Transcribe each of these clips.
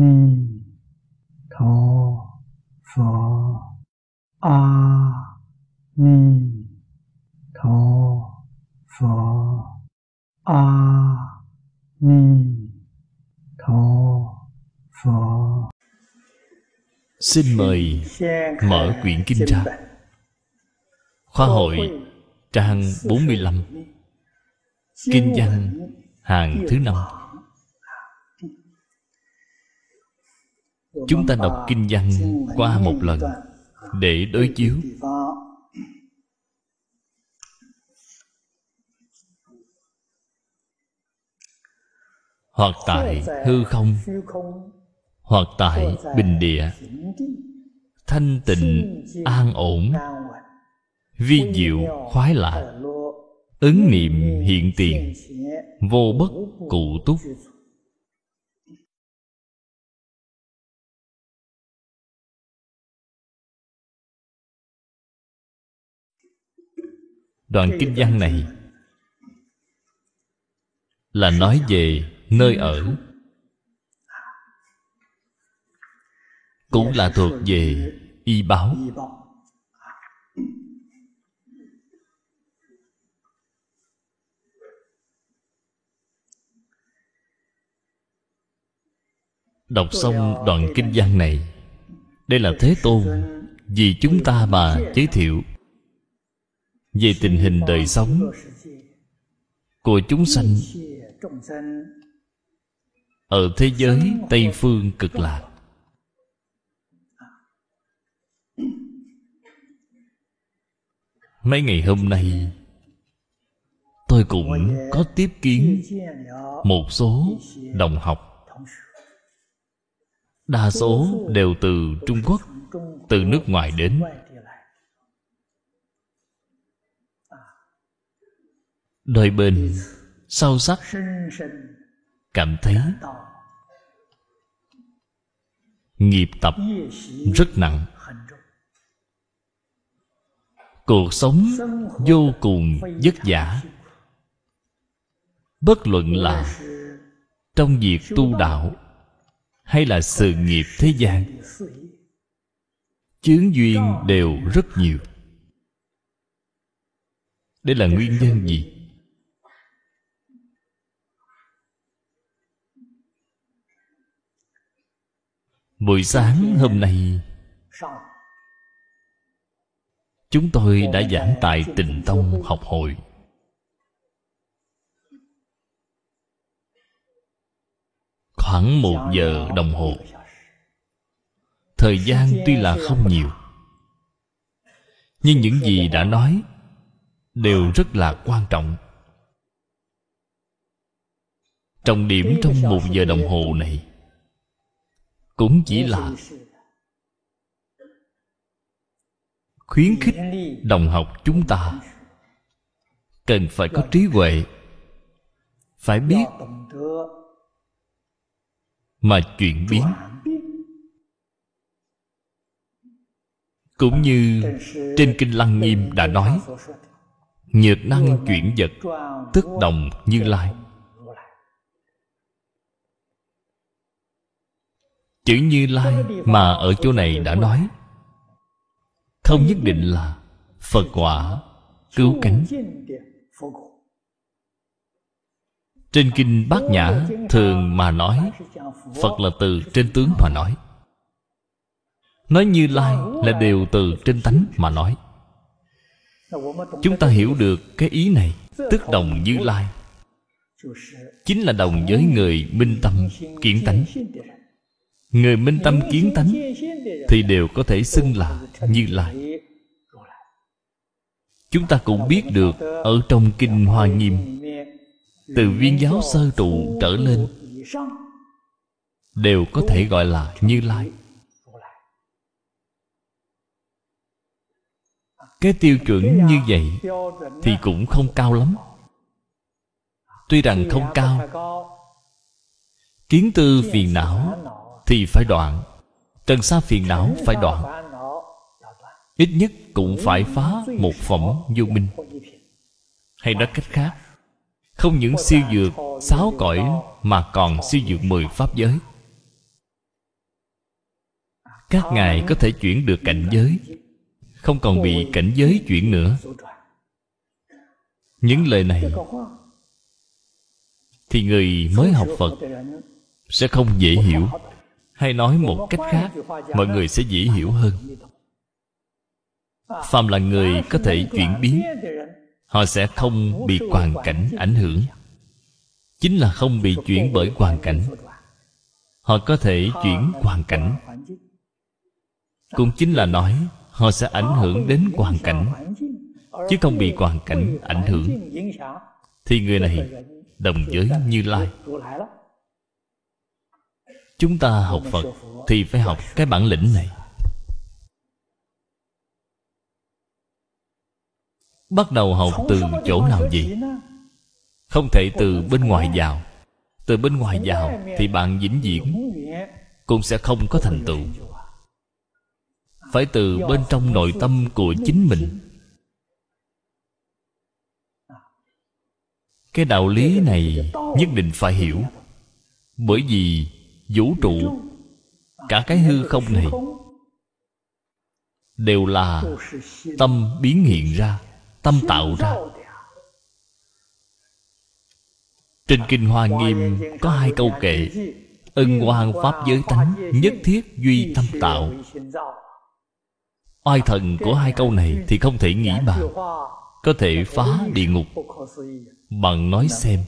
ni tho pho. A ni tho pho. A ni tho pho. Xin mời mở quyển kinh ra Khóa hội trang 45 Kinh văn, hàng thứ năm. Chúng ta đọc kinh văn qua một lần Để đối chiếu. Hoặc tại hư không, Hoặc tại bình địa. Thanh tịnh, an ổn. Vi diệu, khoái lạc. Ứng niệm hiện tiền. Vô bất cụ túc. Đoạn kinh văn này Là nói về nơi ở. Cũng là thuộc về y báo. Đọc xong đoạn kinh văn này Đây là Thế Tôn Vì chúng ta mà giới thiệu về tình hình đời sống. Của chúng sanh Ở thế giới Tây Phương cực lạc. Mấy ngày hôm nay, Tôi cũng có tiếp kiến Một số đồng học. Đa số đều từ Trung Quốc, Từ nước ngoài đến. Đôi bên sâu sắc Cảm thấy Nghiệp tập rất nặng. Cuộc sống vô cùng vất vả. Bất luận là Trong việc tu đạo hay là sự nghiệp thế gian, chướng duyên đều rất nhiều. Đây là nguyên nhân gì? Buổi sáng hôm nay, chúng tôi đã giảng tại tịnh tông học hội. Khoảng một giờ đồng hồ. Thời gian tuy là không nhiều, nhưng những gì đã nói đều rất là quan trọng. Trọng điểm trong một giờ đồng hồ này cũng chỉ là khuyến khích đồng học chúng ta cần phải có trí huệ, phải biết mà chuyển biến. Cũng như trên kinh lăng nghiêm đã nói, nhược năng chuyển vật, tức đồng như lai. Chữ như lai mà ở chỗ này đã nói. Không nhất định là phật quả cứu cánh. Trên kinh bát nhã thường mà nói, phật là từ trên tướng mà nói. Nói như lai là đều từ trên tánh mà nói. Chúng ta hiểu được cái ý này, tức đồng như lai. Chính là đồng với người minh tâm kiến tánh người minh tâm kiến tánh thì đều có thể xưng là như lai. Chúng ta cũng biết được ở trong kinh hoa nghiêm, từ viên giáo sơ trụ trở lên, đều có thể gọi là như lai. Cái tiêu chuẩn như vậy thì cũng không cao lắm. Tuy rằng không cao, kiến tư phiền não thì phải đoạn. Trần sa phiền não phải đoạn. Ít nhất cũng phải phá một phẩm vô minh. Hay nói cách khác, không những siêu dược, sáu cõi mà còn siêu dược mười pháp giới. Các ngài có thể chuyển được cảnh giới, không còn bị cảnh giới chuyển nữa. Những lời này thì người mới học phật sẽ không dễ hiểu hay nói một cách khác, mọi người sẽ dễ hiểu hơn. Phàm là người có thể chuyển biến, họ sẽ không bị hoàn cảnh ảnh hưởng. Chính là không bị chuyển bởi hoàn cảnh, họ có thể chuyển hoàn cảnh. Cũng chính là nói, họ sẽ ảnh hưởng đến hoàn cảnh, chứ không bị hoàn cảnh ảnh hưởng. Thì người này đồng giới như lai chúng ta học phật thì phải học cái bản lĩnh này. Bắt đầu học từ chỗ nào gì? không thể từ bên ngoài vào. Từ bên ngoài vào thì bạn vĩnh viễn cũng sẽ không có thành tựu. Phải từ bên trong nội tâm của chính mình. Cái đạo lý này nhất định phải hiểu. Bởi vì vũ trụ, cả cái hư không này đều là tâm biến hiện ra, tâm tạo ra. Trên kinh hoa nghiêm có hai câu kệ, ân quan pháp giới tánh nhất thiết duy tâm tạo. Oai thần của hai câu này thì không thể nghĩ bàn, có thể phá địa ngục bằng nói xem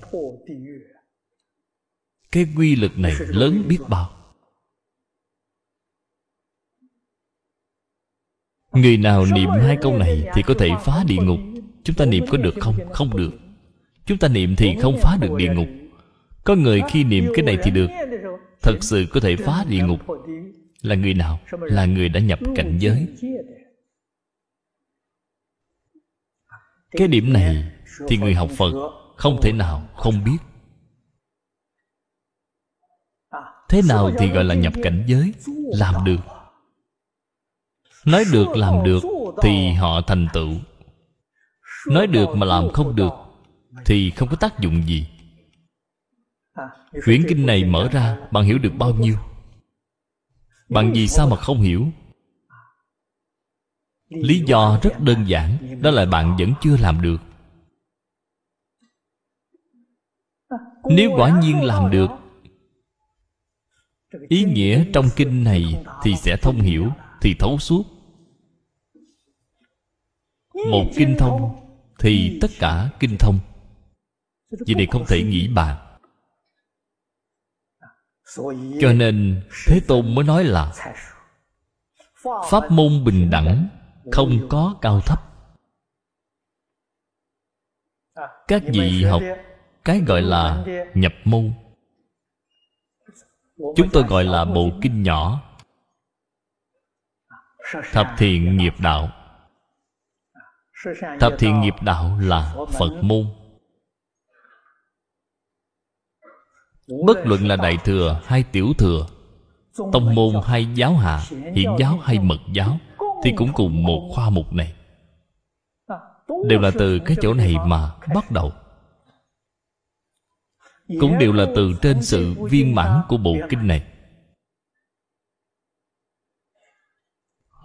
cái quy lực này lớn biết bao. Người nào niệm hai câu này thì có thể phá địa ngục. Chúng ta niệm có được không? Không được. Chúng ta niệm thì không phá được địa ngục. Có người khi niệm cái này thì được. Thật sự có thể phá địa ngục. Là người nào? Là người đã nhập cảnh giới. Cái điểm này thì người học phật không thể nào không biết. Thế nào thì gọi là nhập cảnh giới, làm được. Nói được làm được thì họ thành tựu. Nói được mà làm không được thì không có tác dụng gì. Quyển kinh này mở ra, bạn hiểu được bao nhiêu? Bạn vì sao mà không hiểu? Lý do rất đơn giản, đó là bạn vẫn chưa làm được. Nếu quả nhiên làm được ý nghĩa trong kinh này thì sẽ thông hiểu, thì thấu suốt. Một kinh thông thì tất cả kinh thông. Vì này không thể nghĩ bàn cho nên thế tôn mới nói là pháp môn bình đẳng không có cao thấp. Các vị học cái gọi là nhập môn chúng tôi gọi là bộ kinh nhỏ. Thập thiện nghiệp đạo. Thập thiện nghiệp đạo là phật môn. Bất luận là đại thừa hay tiểu thừa tông môn hay giáo hạ hiện giáo hay mật giáo thì cũng cùng một khoa mục này. Đều là từ cái chỗ này mà bắt đầu cũng đều là từ trên sự viên mãn của bộ kinh này.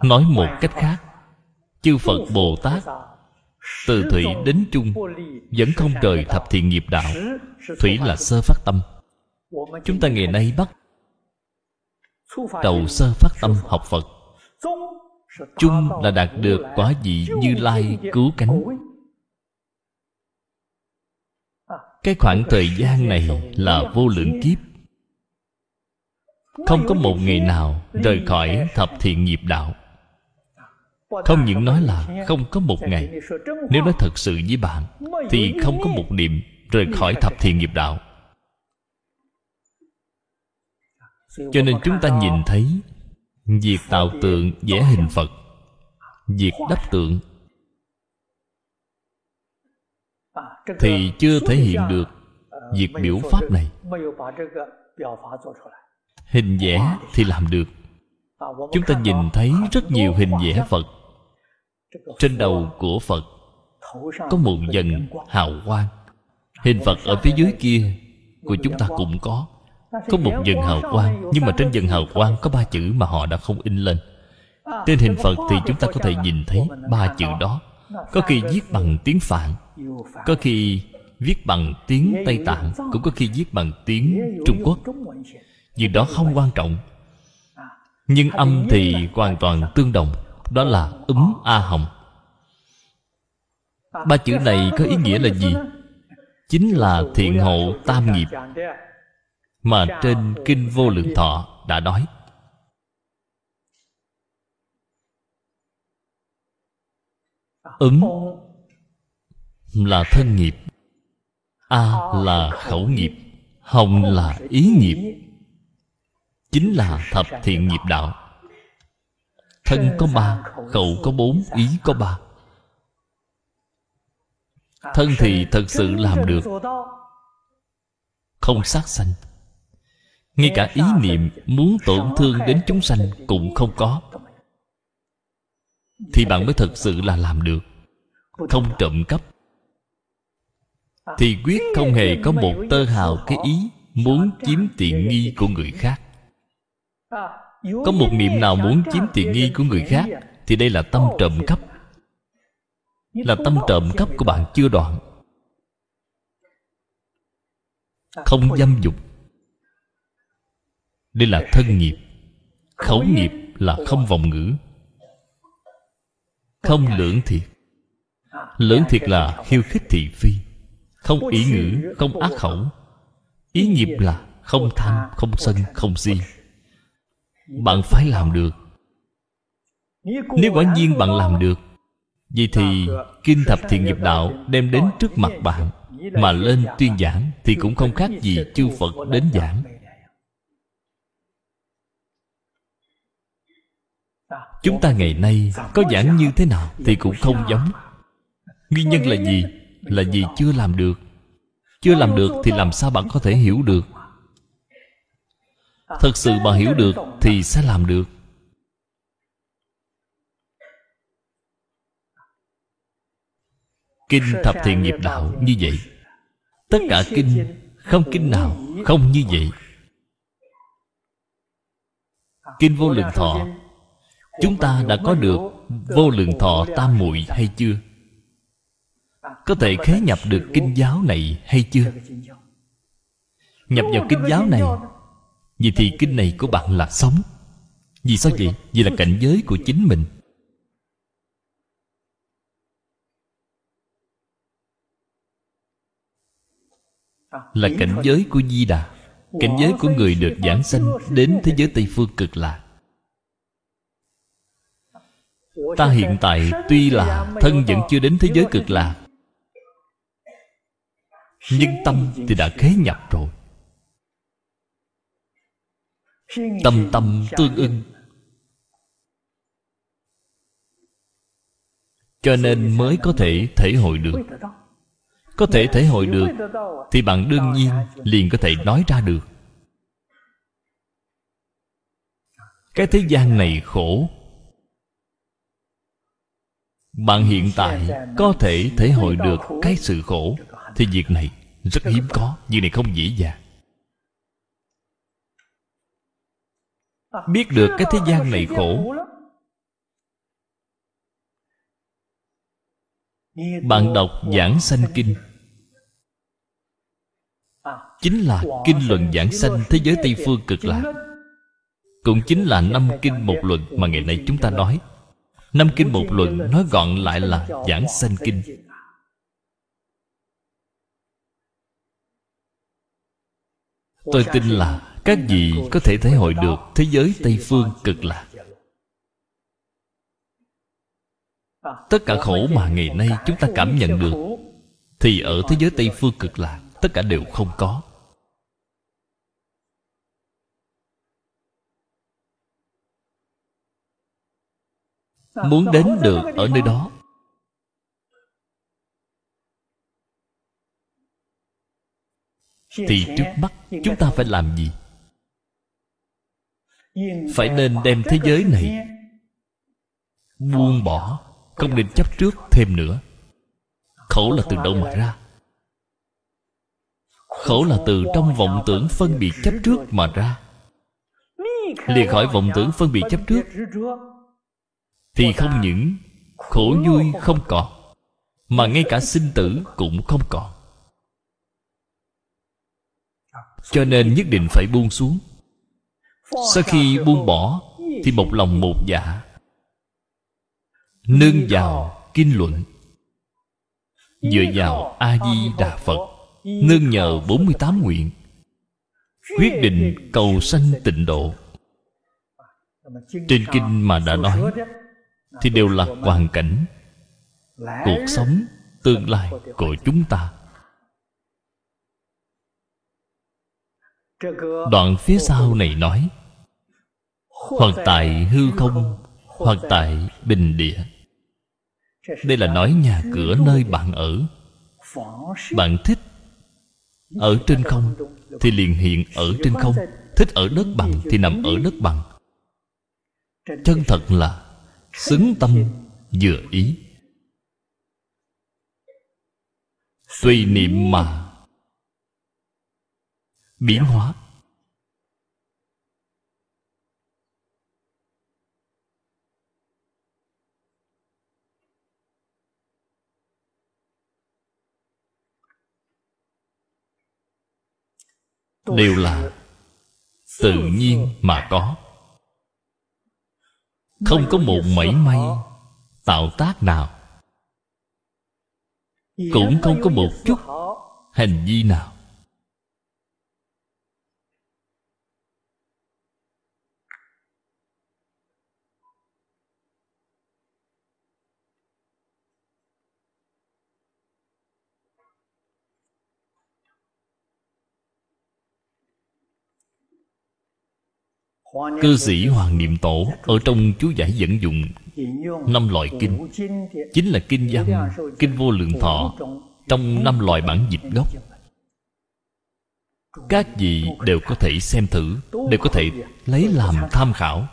Nói một cách khác, chư phật bồ tát từ thủy đến chung vẫn không rời thập thiện nghiệp đạo, thủy là sơ phát tâm. Chúng ta ngày nay bắt đầu sơ phát tâm học phật. Chung là đạt được quả vị như lai cứu cánh. Cái khoảng thời gian này là vô lượng kiếp. Không có một ngày nào rời khỏi thập thiện nghiệp đạo. Không những nói là không có một ngày, nếu nói thật sự với bạn, thì không có một niệm rời khỏi thập thiện nghiệp đạo. Cho nên chúng ta nhìn thấy việc tạo tượng vẽ hình phật, việc đắp tượng thì chưa thể hiện được việc biểu pháp này. hình vẽ thì làm được. Chúng ta nhìn thấy rất nhiều hình vẽ phật. Trên đầu của phật có một dần hào quang. Hình phật ở phía dưới kia của chúng ta cũng có. Có một dần hào quang nhưng mà trên dần hào quang có ba chữ mà họ đã không in lên. Trên hình phật thì chúng ta có thể nhìn thấy ba chữ đó. có khi viết bằng tiếng phạn có khi viết bằng tiếng tây tạng cũng có khi viết bằng tiếng trung quốc. Việc đó không quan trọng. Nhưng âm thì hoàn toàn tương đồng đó là úm a hồng. Ba chữ này có ý nghĩa là gì? chính là thiện hộ tam nghiệp. mà trên kinh vô lượng thọ đã nói. Ứng là thân nghiệp, a là khẩu nghiệp, hồng là ý nghiệp, chính là thập thiện nghiệp đạo. Thân có ba, khẩu có bốn, ý có ba. Thân thì thật sự làm được, không sát sanh. Ngay cả ý niệm muốn tổn thương đến chúng sanh cũng không có. Thì bạn mới thật sự là làm được, không trộm cắp thì quyết không hề có một tơ hào cái ý muốn chiếm tiện nghi của người khác. Có một niệm nào muốn chiếm tiện nghi của người khác thì đây là tâm trộm cắp là tâm trộm cắp của bạn chưa đoạn. Không dâm dục. Đây là thân nghiệp. Khẩu nghiệp là không vọng ngữ. Không lưỡng thiệt. Lưỡng thiệt là khiêu khích thị phi không ý ngữ không ác khẩu. Ý nghiệp là không tham không sân không si. Bạn phải làm được. Nếu quả nhiên bạn làm được vậy thì kinh thập thiện nghiệp đạo đem đến trước mặt bạn mà lên tuyên giảng thì cũng không khác gì chư phật đến giảng. Chúng ta ngày nay có giảng như thế nào thì cũng không giống. Nguyên nhân là gì là vì chưa làm được? Chưa làm được thì làm sao bạn có thể hiểu được? Thật sự bạn hiểu được thì sẽ làm được. Kinh thập thiện nghiệp đạo như vậy. Tất cả kinh, không kinh nào không như vậy. Kinh vô lượng thọ. Chúng ta đã có được vô lượng thọ tam muội hay chưa? Có thể khế nhập được kinh giáo này hay chưa? Nhập vào kinh giáo này, vì thì kinh này của bạn là sống. Vì sao vậy? Vì là cảnh giới của chính mình. Là cảnh giới của di đà cảnh giới của người được giảng sanh đến thế giới tây phương cực lạc ta hiện tại tuy là thân vẫn chưa đến thế giới cực lạc nhưng tâm thì đã khế nhập rồi. Tâm tâm tương ưng. Cho nên mới có thể thể hội được. Có thể thể hội được thì bạn đương nhiên liền có thể nói ra được. Cái thế gian này khổ. Bạn hiện tại có thể thể hội được cái sự khổ thì việc này rất hiếm có, việc này không dễ dàng. Biết được cái thế gian này khổ. Bạn đọc giảng sanh kinh. Chính là kinh luận giảng sanh thế giới tây phương cực lạc. Cũng chính là năm kinh một luận mà ngày nay chúng ta nói. Năm kinh một luận nói gọn lại là giảng sanh kinh. Tôi tin là các vị có thể thể hội được thế giới tây phương cực lạc. Tất cả khổ mà ngày nay chúng ta cảm nhận được, thì ở thế giới tây phương cực lạc, tất cả đều không có. Muốn đến được ở nơi đó thì trước mắt chúng ta phải làm gì? Phải nên đem thế giới này buông bỏ không nên chấp trước thêm nữa. Khổ là từ đâu mà ra? Khổ là từ trong vọng tưởng phân biệt chấp trước mà ra. Lìa khỏi vọng tưởng phân biệt chấp trước. Thì không những khổ vui không còn mà ngay cả sinh tử cũng không còn cho nên nhất định phải buông xuống. Sau khi buông bỏ, thì một lòng một dạ. Nương vào kinh luận. Dựa vào a di đà phật, nương nhờ 48 nguyện. Quyết định cầu sanh tịnh độ. Trên kinh mà đã nói, thì đều là hoàn cảnh. Cuộc sống tương lai của chúng ta. Đoạn phía sau này nói hoặc tại hư không hoặc tại bình địa. Đây là nói nhà cửa nơi bạn ở. Bạn thích ở trên không thì liền hiện ở trên không thích ở đất bằng thì nằm ở đất bằng. Chân thật là xứng tâm vừa ý. Tùy niệm mà biến hóa. Đều là tự nhiên mà có. Không có một mảy may tạo tác nào. Cũng không có một chút hành vi nào Cư sĩ Hoàng Niệm Tổ Ở trong chú giải dẫn dụng Năm loại kinh. Chính là kinh văn, Kinh vô lượng thọ, Trong năm loại bản dịch gốc. Các vị đều có thể xem thử, Đều có thể lấy làm tham khảo.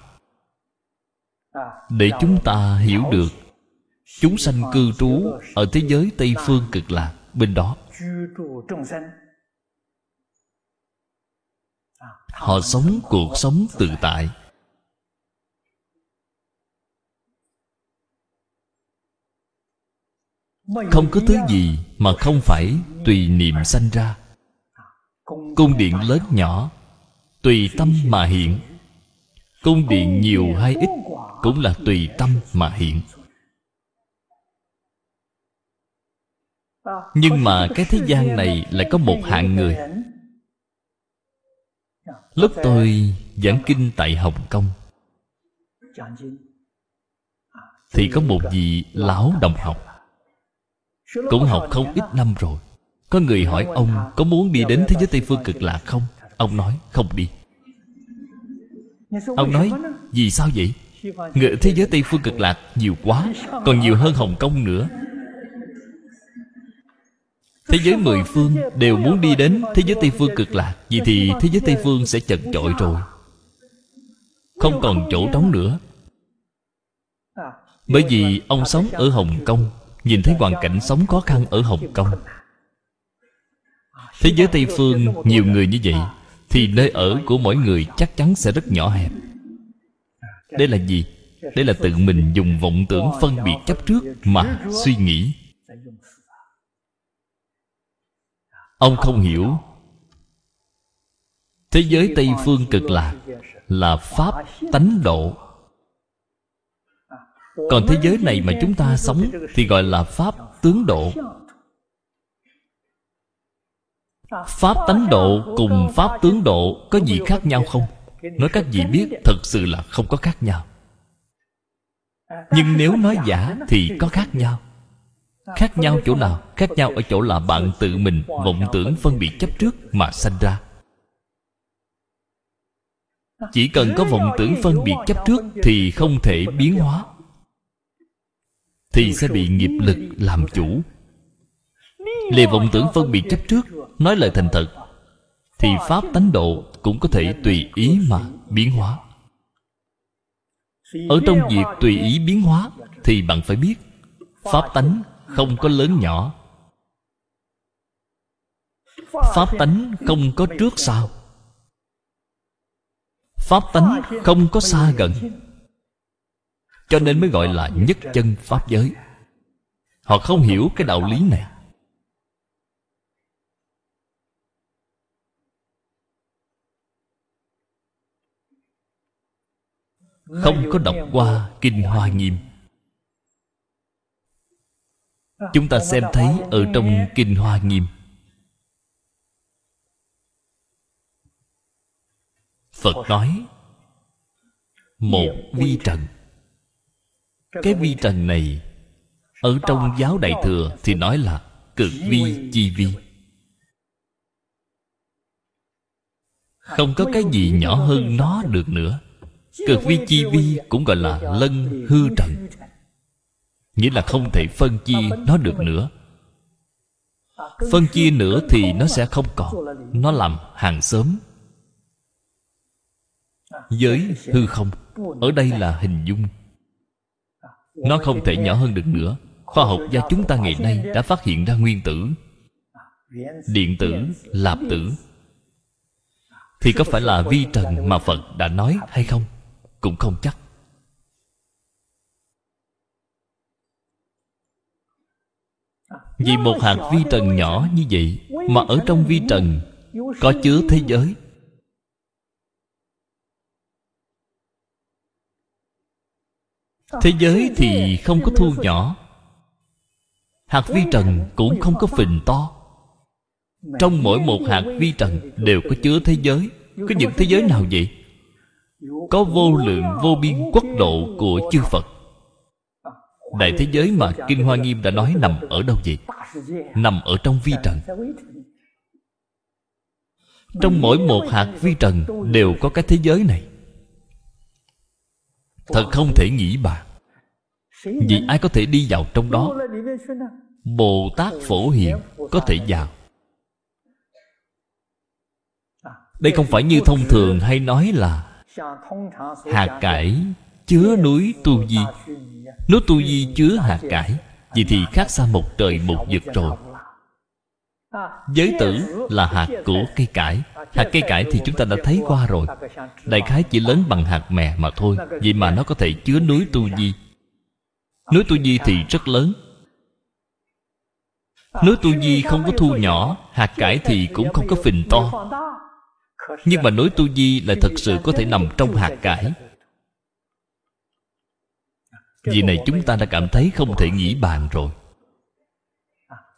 Để chúng ta hiểu được, Chúng sanh cư trú Ở thế giới Tây Phương cực lạc Bên đó. Họ sống cuộc sống tự tại. Không có thứ gì mà không phải tùy niệm sanh ra. Cung điện lớn nhỏ, tùy tâm mà hiện. Cung điện nhiều hay ít cũng là tùy tâm mà hiện. Nhưng mà cái thế gian này lại có một hạng người. Lúc tôi giảng kinh tại Hồng Kông, Thì có một vị lão đồng học Cũng học không ít năm rồi Có người hỏi ông có muốn đi đến thế giới Tây Phương cực lạc không? Ông nói, không đi Ông nói, vì sao vậy? Người thế giới Tây Phương cực lạc nhiều quá, Còn nhiều hơn Hồng Kông nữa Thế giới mười phương đều muốn đi đến Thế giới Tây Phương cực lạc, Vì thì thế giới Tây Phương sẽ chật chội rồi. Không còn chỗ trống nữa. Bởi vì ông sống ở Hồng Kông, Nhìn thấy hoàn cảnh sống khó khăn ở Hồng Kông. Thế giới Tây Phương nhiều người như vậy, Thì nơi ở của mỗi người chắc chắn sẽ rất nhỏ hẹp. Đây là gì? Đây là tự mình dùng vọng tưởng phân biệt chấp trước Mà suy nghĩ ông không hiểu. Thế giới tây phương cực lạc là pháp tánh độ. Còn thế giới này mà chúng ta sống thì gọi là pháp tướng độ. Pháp tánh độ cùng pháp tướng độ có gì khác nhau không? Nói các vị biết, thật sự là không có khác nhau. Nhưng nếu nói giả thì có khác nhau khác nhau chỗ nào khác nhau ở chỗ là bạn tự mình vọng tưởng phân biệt chấp trước mà sanh ra. Chỉ cần có vọng tưởng phân biệt chấp trước thì không thể biến hóa. thì sẽ bị nghiệp lực làm chủ. lìa vọng tưởng phân biệt chấp trước nói lời thành thật. Thì pháp tánh độ cũng có thể tùy ý mà biến hóa. Ở trong việc tùy ý biến hóa thì bạn phải biết pháp tánh không có lớn nhỏ. Pháp tánh không có trước sau. Pháp tánh không có xa gần. Cho nên mới gọi là nhất chân pháp giới. Họ không hiểu cái đạo lý này. Không có đọc qua kinh hoa nghiêm chúng ta xem thấy ở trong kinh hoa nghiêm. Phật nói, một vi trần. Cái vi trần này, ở trong giáo đại thừa thì nói là cực vi chi vi. Không có cái gì nhỏ hơn nó được nữa. Cực vi chi vi cũng gọi là lân hư trần nghĩa là không thể phân chia nó được nữa. Phân chia nữa thì nó sẽ không còn. nó làm hàng sớm giới hư không. Ở đây là hình dung. Nó không thể nhỏ hơn được nữa. Khoa học gia chúng ta ngày nay đã phát hiện ra nguyên tử. Điện tử lạp tử. thì có phải là vi trần mà phật đã nói hay không? Cũng không chắc vì một hạt vi trần nhỏ như vậy mà ở trong vi trần có chứa thế giới. Thế giới thì không có thu nhỏ. hạt vi trần cũng không có phình to. Trong mỗi một hạt vi trần đều có chứa thế giới. Có những thế giới nào vậy? Có vô lượng vô biên quốc độ của chư phật đại thế giới mà kinh hoa nghiêm đã nói nằm ở đâu vậy? Nằm ở trong vi trần. Trong mỗi một hạt vi trần đều có cái thế giới này. Thật không thể nghĩ bàn vì ai có thể đi vào trong đó? Bồ tát phổ hiện có thể vào. Đây không phải như thông thường hay nói là hạt cải chứa núi tu di núi tu di chứa hạt cải, vậy thì khác xa một trời một vực rồi. Giới tử là hạt của cây cải. Hạt cây cải thì chúng ta đã thấy qua rồi. Đại khái chỉ lớn bằng hạt mè mà thôi, vậy mà nó có thể chứa núi tu di núi tu di thì rất lớn. Núi tu di không có thu nhỏ, hạt cải thì cũng không có phình to. Nhưng mà núi tu di lại thật sự có thể nằm trong hạt cải vì này chúng ta đã cảm thấy không thể nghĩ bàn rồi.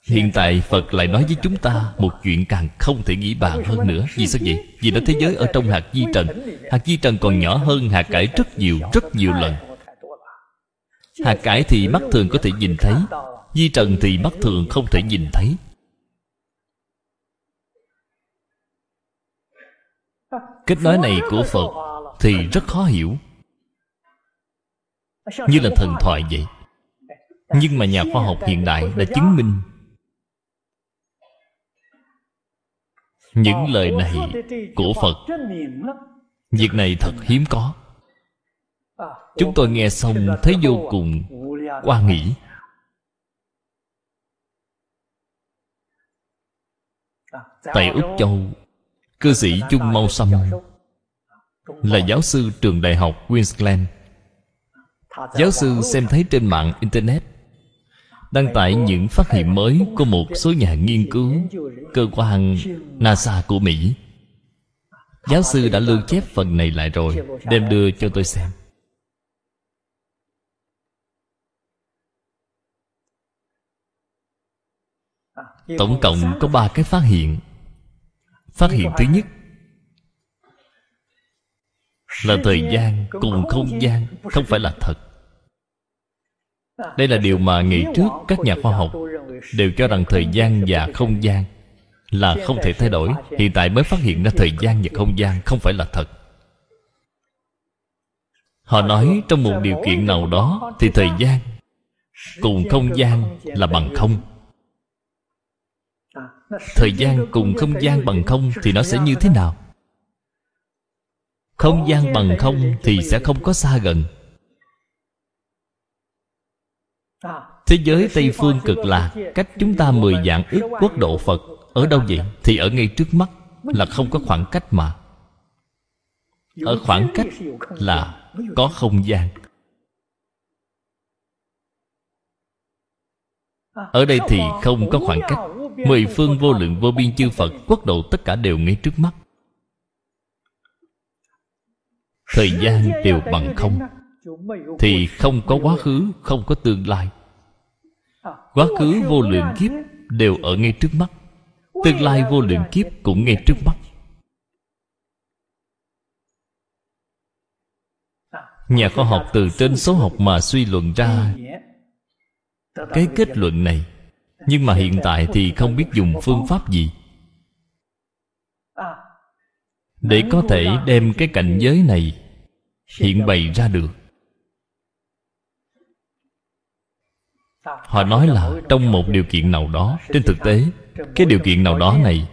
Hiện tại Phật lại nói với chúng ta Một chuyện càng không thể nghĩ bàn hơn nữa. Vì sao vậy? Vì nó thế giới ở trong hạt di trần. Hạt di trần còn nhỏ hơn hạt cải rất nhiều Rất nhiều lần. Hạt cải thì mắt thường có thể nhìn thấy, Di trần thì mắt thường không thể nhìn thấy. Cách nói này của Phật Thì rất khó hiểu. Như là thần thoại vậy. Nhưng mà nhà khoa học hiện đại đã chứng minh Những lời này của Phật. Việc này thật hiếm có. Chúng tôi nghe xong thấy vô cùng quan nghĩ. Tại Úc Châu, Cư sĩ Chung Mau Sâm Là giáo sư trường đại học Queensland. Giáo sư xem thấy trên mạng Internet Đăng tải những phát hiện mới của một số nhà nghiên cứu Cơ quan NASA của Mỹ. Giáo sư đã lưu chép phần này lại rồi Đem đưa cho tôi xem. Tổng cộng có ba cái phát hiện. Phát hiện thứ nhất Là thời gian cùng không gian Không phải là thật Đây là điều mà ngày trước Các nhà khoa học Đều cho rằng thời gian và không gian Là không thể thay đổi Hiện tại mới phát hiện ra thời gian và không gian Không phải là thật. Họ nói trong một điều kiện nào đó Thì thời gian Cùng không gian là bằng không. Thời gian cùng không gian bằng không thì nó sẽ như thế nào? Không gian bằng không thì sẽ không có xa gần thế giới tây phương cực lạc cách chúng ta mười dạng ước quốc độ phật ở đâu vậy? Thì ở ngay trước mắt là không có khoảng cách mà. Ở khoảng cách là có không gian. Ở đây thì không có khoảng cách. mười phương vô lượng vô biên chư phật quốc độ tất cả đều ngay trước mắt. Thời gian đều bằng không thì không có quá khứ, không có tương lai. Quá khứ vô lượng kiếp đều ở ngay trước mắt. Tương lai vô lượng kiếp cũng ngay trước mắt. Nhà khoa học từ trên số học mà suy luận ra cái kết luận này. Nhưng mà hiện tại thì không biết dùng phương pháp gì. Để có thể đem cái cảnh giới này hiện bày ra được. Họ nói là trong một điều kiện nào đó, trên thực tế, cái điều kiện nào đó này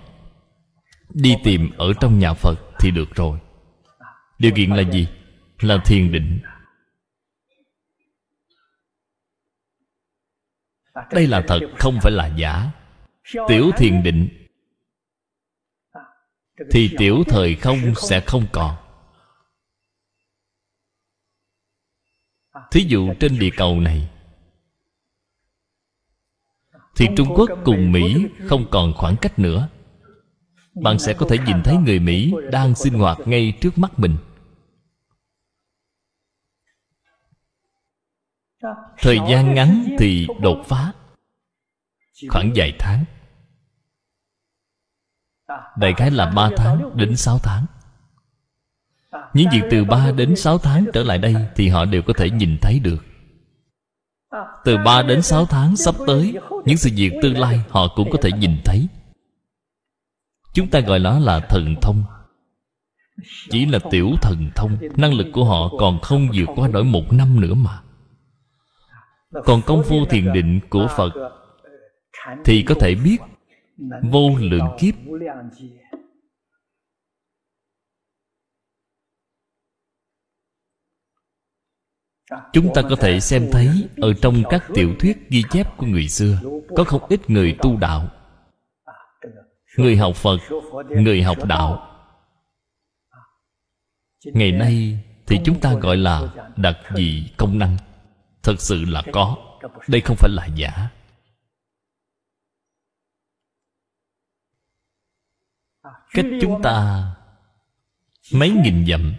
đi tìm ở trong nhà phật thì được rồi. Điều kiện là gì? Là thiền định. Đây là thật, không phải là giả. Tiểu thiền định thì tiểu thời không sẽ không còn. Thí dụ trên địa cầu này thì trung quốc cùng mỹ không còn khoảng cách nữa. Bạn sẽ có thể nhìn thấy người mỹ đang sinh hoạt ngay trước mắt mình. Thời gian ngắn thì đột phá khoảng vài tháng. Đại khái là 3 tháng đến 6 tháng. Những việc từ 3 đến 6 tháng trở lại đây Thì họ đều có thể nhìn thấy được từ 3 đến 6 tháng sắp tới, Những sự việc tương lai Họ cũng có thể nhìn thấy. Chúng ta gọi nó là thần thông. Chỉ là tiểu thần thông, Năng lực của họ còn không vượt qua nổi một năm nữa mà. Còn công phu thiền định của Phật Thì có thể biết Vô lượng kiếp chúng ta có thể xem thấy ở trong các tiểu thuyết ghi chép của người xưa, có không ít người tu đạo. Người học phật, người học đạo. Ngày nay thì chúng ta gọi là đặc dị công năng. Thật sự là có, đây không phải là giả. Cách chúng ta mấy nghìn dặm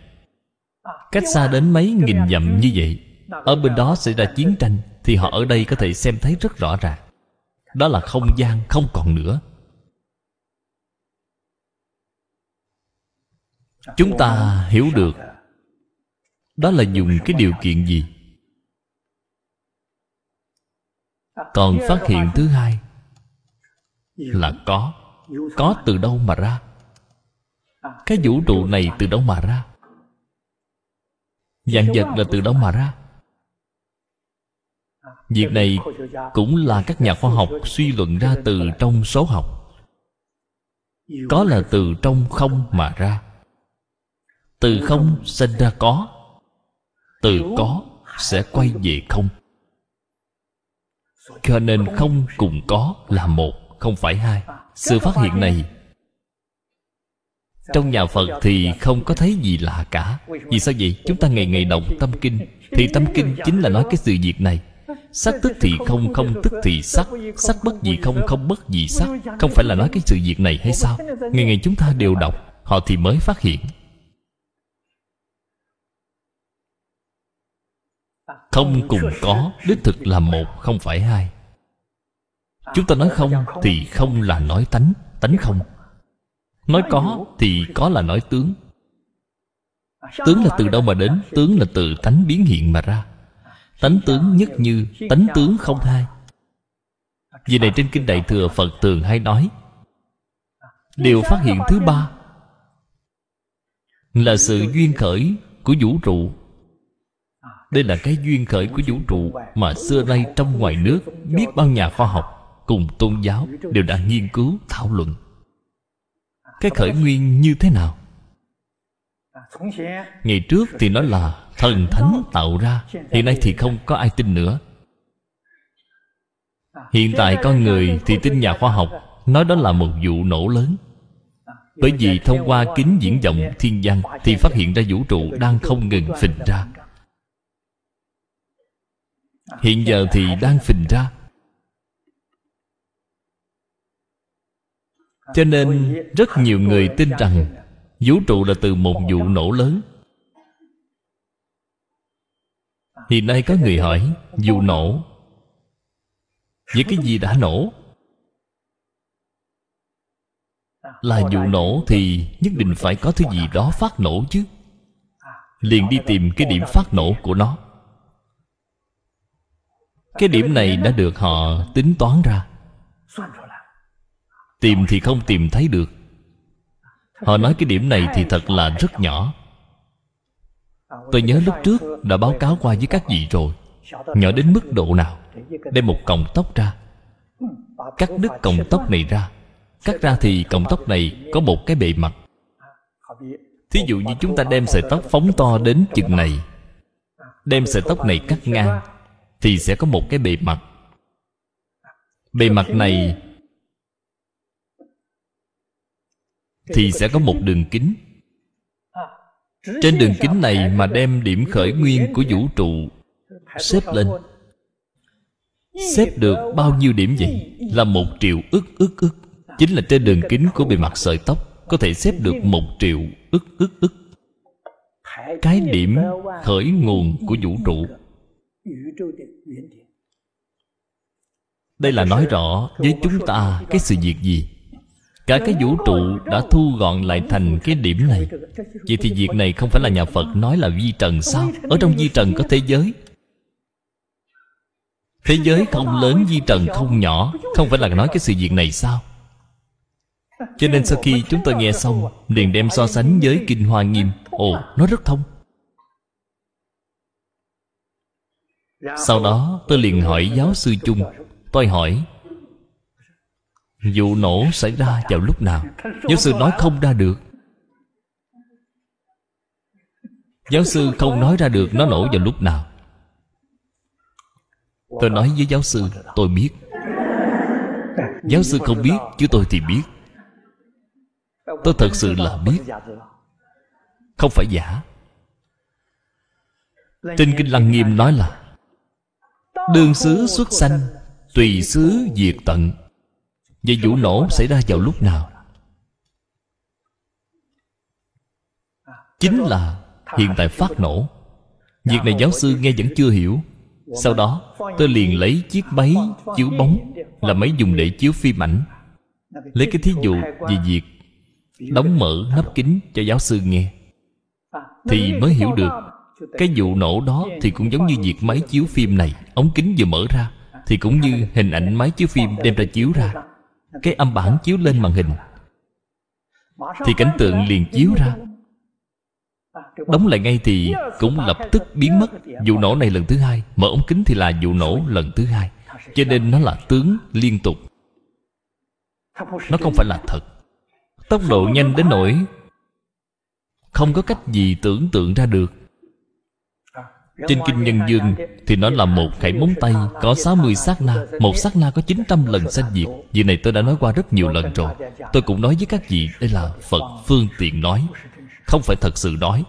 cách xa đến mấy nghìn dặm như vậy, ở bên đó xảy ra chiến tranh thì họ ở đây có thể xem thấy rất rõ ràng. Đó là không gian không còn nữa. Chúng ta hiểu được đó là dùng cái điều kiện gì. Còn phát hiện thứ hai là có. Có từ đâu mà ra? Cái vũ trụ này từ đâu mà ra? Dạng vật là từ đâu mà ra. Việc này cũng là các nhà khoa học suy luận ra từ trong số học. Có là từ trong không mà ra. Từ không sinh ra có. Từ có sẽ quay về không. Cho nên không cùng có là một Không phải hai. Sự phát hiện này trong nhà phật thì không có thấy gì lạ cả. Vì sao vậy? Chúng ta ngày ngày đọc tâm kinh. Thì tâm kinh chính là nói cái sự việc này. Sắc tức thì không không tức thì sắc. Sắc bất gì không không bất gì sắc. Không phải là nói cái sự việc này hay sao? Ngày ngày chúng ta đều đọc, họ thì mới phát hiện. Không cùng có, đích thực là một, không phải hai. Chúng ta nói không thì không là nói tánh. Tánh không nói có thì có là nói tướng. Tướng là từ đâu mà đến? Tướng là từ tánh biến hiện mà ra. Tánh tướng nhất như tánh tướng không hai. Vì này trên kinh đại thừa phật thường hay nói, điều phát hiện thứ ba là sự duyên khởi của vũ trụ. Đây là cái duyên khởi của vũ trụ mà xưa nay trong ngoài nước biết bao nhà khoa học cùng tôn giáo đều đã nghiên cứu, thảo luận cái khởi nguyên như thế nào? Ngày trước thì nói là thần thánh tạo ra hiện nay thì không có ai tin nữa. Hiện tại con người thì tin nhà khoa học nói đó là một vụ nổ lớn. Bởi vì thông qua kính diễn vọng thiên văn thì phát hiện ra vũ trụ đang không ngừng phình ra. Hiện giờ thì đang phình ra. Cho nên rất nhiều người tin rằng vũ trụ là từ một vụ nổ lớn. Hiện nay có người hỏi, vụ nổ? Với cái gì đã nổ? Là vụ nổ thì nhất định phải có thứ gì đó phát nổ chứ. Liền đi tìm cái điểm phát nổ của nó. Cái điểm này đã được họ tính toán ra tìm thì không tìm thấy được. Họ nói cái điểm này thì thật là rất nhỏ. Tôi nhớ lúc trước đã báo cáo qua với các vị rồi. Nhỏ đến mức độ nào? Đem một cọng tóc ra. Cắt đứt cọng tóc này ra. Cắt ra thì cọng tóc này có một cái bề mặt. Thí dụ như chúng ta đem sợi tóc phóng to đến chừng này đem sợi tóc này cắt ngang thì sẽ có một cái bề mặt. Bề mặt này thì sẽ có một đường kính. Trên đường kính này mà đem điểm khởi nguyên của vũ trụ, xếp lên. Xếp được bao nhiêu điểm vậy? Là một triệu ức ức ức. Chính là trên đường kính của bề mặt sợi tóc, có thể xếp được một triệu ức ức ức. Cái điểm khởi nguồn của vũ trụ. Đây là nói rõ với chúng ta cái sự việc gì? Cả cái vũ trụ đã thu gọn lại thành cái điểm này. Vậy thì việc này không phải là nhà phật nói là vi trần sao? Ở trong vi trần có thế giới. Thế giới không lớn, vi trần không nhỏ. Không phải là nói cái sự việc này sao? Cho nên sau khi chúng tôi nghe xong, liền đem so sánh với kinh hoa nghiêm. Ồ, nó rất thông. Sau đó, tôi liền hỏi giáo sư chung. Tôi hỏi vụ nổ xảy ra vào lúc nào? Giáo sư nói không ra được. Giáo sư không nói ra được nó nổ vào lúc nào. Tôi nói với giáo sư, tôi biết. Giáo sư không biết, chứ tôi thì biết. Tôi thật sự là biết. Không phải giả. Trên kinh lăng nghiêm nói là đương xứ xuất sanh, tùy xứ diệt tận. Vậy vụ nổ xảy ra vào lúc nào? Chính là hiện tại phát nổ. Việc này giáo sư nghe vẫn chưa hiểu. Sau đó, tôi liền lấy chiếc máy chiếu bóng Là máy dùng để chiếu phim ảnh. Lấy cái thí dụ về việc Đóng mở nắp kính cho giáo sư nghe. Thì mới hiểu được, Cái vụ nổ đó thì cũng giống như việc máy chiếu phim này. Ống kính vừa mở ra Thì cũng như hình ảnh máy chiếu phim đem ra chiếu ra cái âm bản chiếu lên màn hình. Thì cảnh tượng liền chiếu ra. Đóng lại ngay thì cũng lập tức biến mất. Vụ nổ này lần thứ hai mở ống kính thì là vụ nổ lần thứ hai. Cho nên nó là tướng liên tục. Nó không phải là thật. Tốc độ nhanh đến nỗi không có cách gì tưởng tượng ra được trên Kinh Nhân Dương Thì nó là một khẩy móng tay Có 60 sát na. Một sát na có 900 lần sanh diệt. Việc này tôi đã nói qua rất nhiều lần rồi. Tôi cũng nói với các vị Đây là Phật phương tiện nói. Không phải thật sự nói.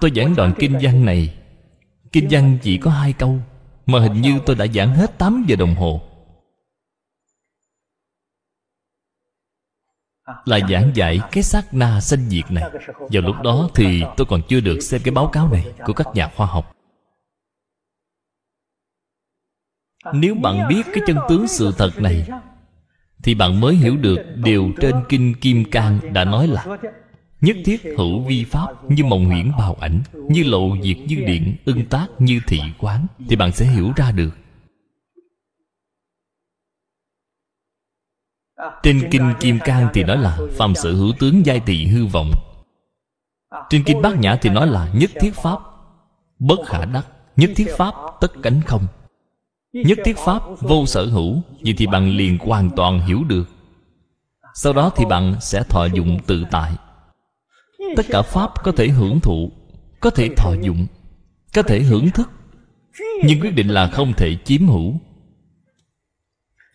Tôi giảng đoạn kinh văn này. Kinh văn chỉ có hai câu Mà hình như tôi đã giảng hết 8 giờ đồng hồ là giảng dạy cái sát na sanh diệt này. Vào lúc đó thì tôi còn chưa được xem cái báo cáo này của các nhà khoa học. Nếu bạn biết cái chân tướng sự thật này, thì bạn mới hiểu được điều trên kinh kim cang đã nói là nhất thiết hữu vi pháp như mộng huyễn bào ảnh, như lộ diệt như điện, ưng tác như thị quán, thì bạn sẽ hiểu ra được Trên Kinh Kim Cang thì nói là Phạm sự hữu tướng giai tỳ hư vọng. Trên Kinh Bát Nhã thì nói là Nhất thiết Pháp Bất khả đắc Nhất thiết Pháp tất cánh không. Nhất thiết Pháp vô sở hữu Vậy thì bạn liền hoàn toàn hiểu được. Sau đó thì bạn sẽ thọ dụng tự tại. Tất cả Pháp có thể hưởng thụ Có thể thọ dụng Có thể hưởng thức. Nhưng quyết định là không thể chiếm hữu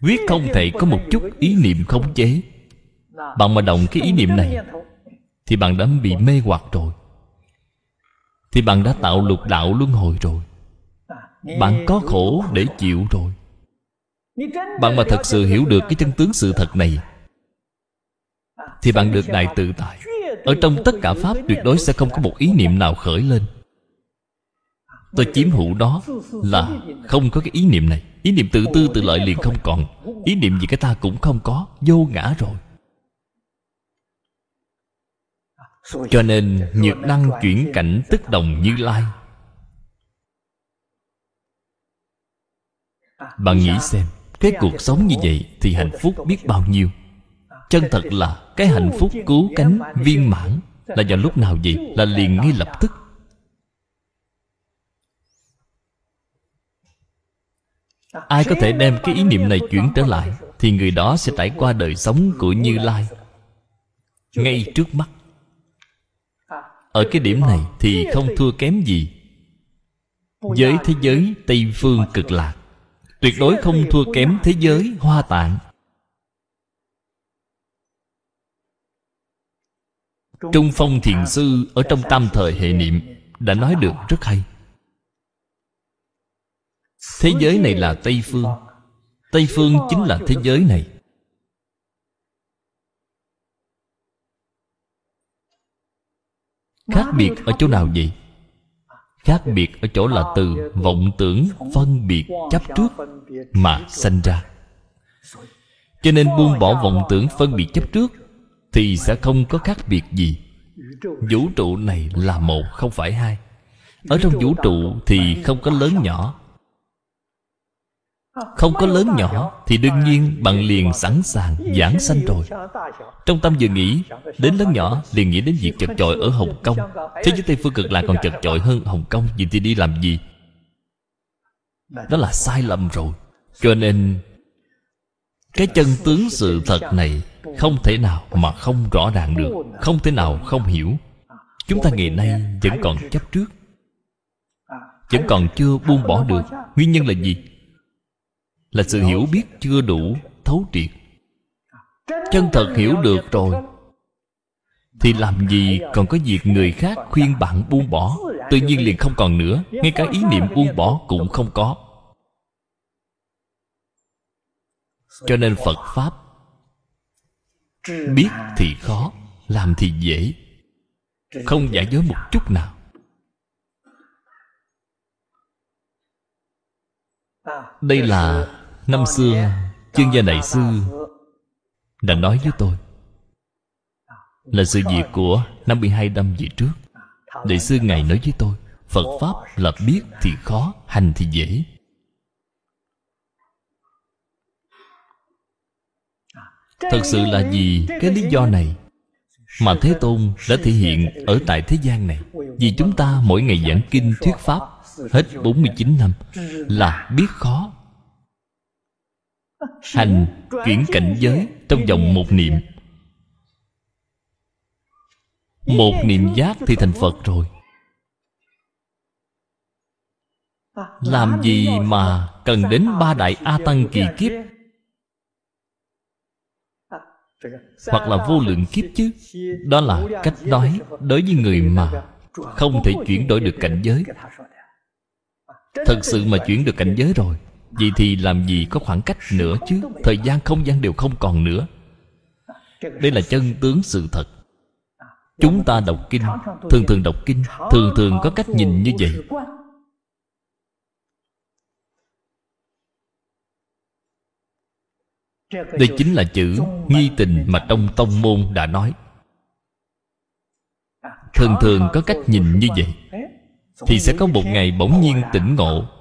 quyết không thể có một chút ý niệm khống chế. Bạn mà động cái ý niệm này, thì bạn đã bị mê hoặc rồi. Thì bạn đã tạo lục đạo luân hồi rồi. Bạn có khổ để chịu rồi. Bạn mà thật sự hiểu được cái chân tướng sự thật này, thì bạn được đại tự tại. Ở trong tất cả pháp, tuyệt đối sẽ không có một ý niệm nào khởi lên tôi chiếm hữu đó là không có cái ý niệm này. Ý niệm tự tư, tự lợi liền không còn. Ý niệm gì cái ta cũng không có. Vô ngã rồi. Cho nên nhược năng chuyển cảnh tức đồng như lai. Bạn nghĩ xem, cái cuộc sống như vậy thì hạnh phúc biết bao nhiêu? Chân thật là cái hạnh phúc cứu cánh viên mãn là vào lúc nào vậy? Là liền ngay lập tức. Ai có thể đem cái ý niệm này chuyển trở lại, thì người đó sẽ trải qua đời sống của như lai. Ngay trước mắt. Ở cái điểm này thì không thua kém gì. Với thế giới tây phương cực lạc. Tuyệt đối không thua kém thế giới hoa tạng. Trung phong thiền sư ở trong tam thời hệ niệm đã nói được rất hay thế giới này là tây phương. Tây phương chính là thế giới này. Khác biệt ở chỗ nào vậy? Khác biệt ở chỗ là từ vọng tưởng phân biệt chấp trước mà sanh ra. Cho nên buông bỏ vọng tưởng phân biệt chấp trước thì sẽ không có khác biệt gì. Vũ trụ này là một, không phải hai. Ở trong vũ trụ thì không có lớn nhỏ không có lớn nhỏ thì đương nhiên bạn liền sẵn sàng giảng sanh rồi. trong tâm vừa nghĩ đến lớn nhỏ liền nghĩ đến việc chật chội ở hồng kông. thế giới tây phương cực lạc còn chật chội hơn hồng kông vậy thì đi làm gì? Đó là sai lầm rồi. Cho nên cái chân tướng sự thật này không thể nào mà không rõ ràng được không thể nào không hiểu. Chúng ta ngày nay vẫn còn chấp trước vẫn còn chưa buông bỏ được. Nguyên nhân là gì là sự hiểu biết chưa đủ thấu triệt. Chân thật hiểu được rồi, thì làm gì còn có việc người khác khuyên bạn buông bỏ? Tự nhiên liền không còn nữa, ngay cả ý niệm buông bỏ cũng không có. Cho nên phật pháp, biết thì khó, làm thì dễ, không giả dối một chút nào. Đây là năm xưa chương gia đại sư đã nói với tôi là sự việc của 52 năm về trước. Đại sư Ngài nói với tôi Phật Pháp là biết thì khó Hành thì dễ. Thật sự là vì cái lý do này Mà Thế Tôn đã thể hiện ở tại thế gian này. Vì chúng ta mỗi ngày giảng kinh thuyết Pháp Hết 49 năm Là biết khó Hành, chuyển cảnh giới Trong vòng một niệm. Một niệm giác thì thành Phật rồi. Làm gì mà cần đến ba đại A Tăng kỳ kiếp? Hoặc là vô lượng kiếp chứ? Đó là cách nói Đối với người mà Không thể chuyển đổi được cảnh giới. Thật sự mà chuyển được cảnh giới rồi Vậy thì làm gì có khoảng cách nữa chứ? Thời gian không gian đều không còn nữa. Đây là chân tướng sự thật. Chúng ta đọc kinh, Thường thường đọc kinh, Thường thường có cách nhìn như vậy. Đây chính là chữ nghi tình mà trong tông môn đã nói. Thường thường có cách nhìn như vậy, Thì sẽ có một ngày bỗng nhiên tỉnh ngộ.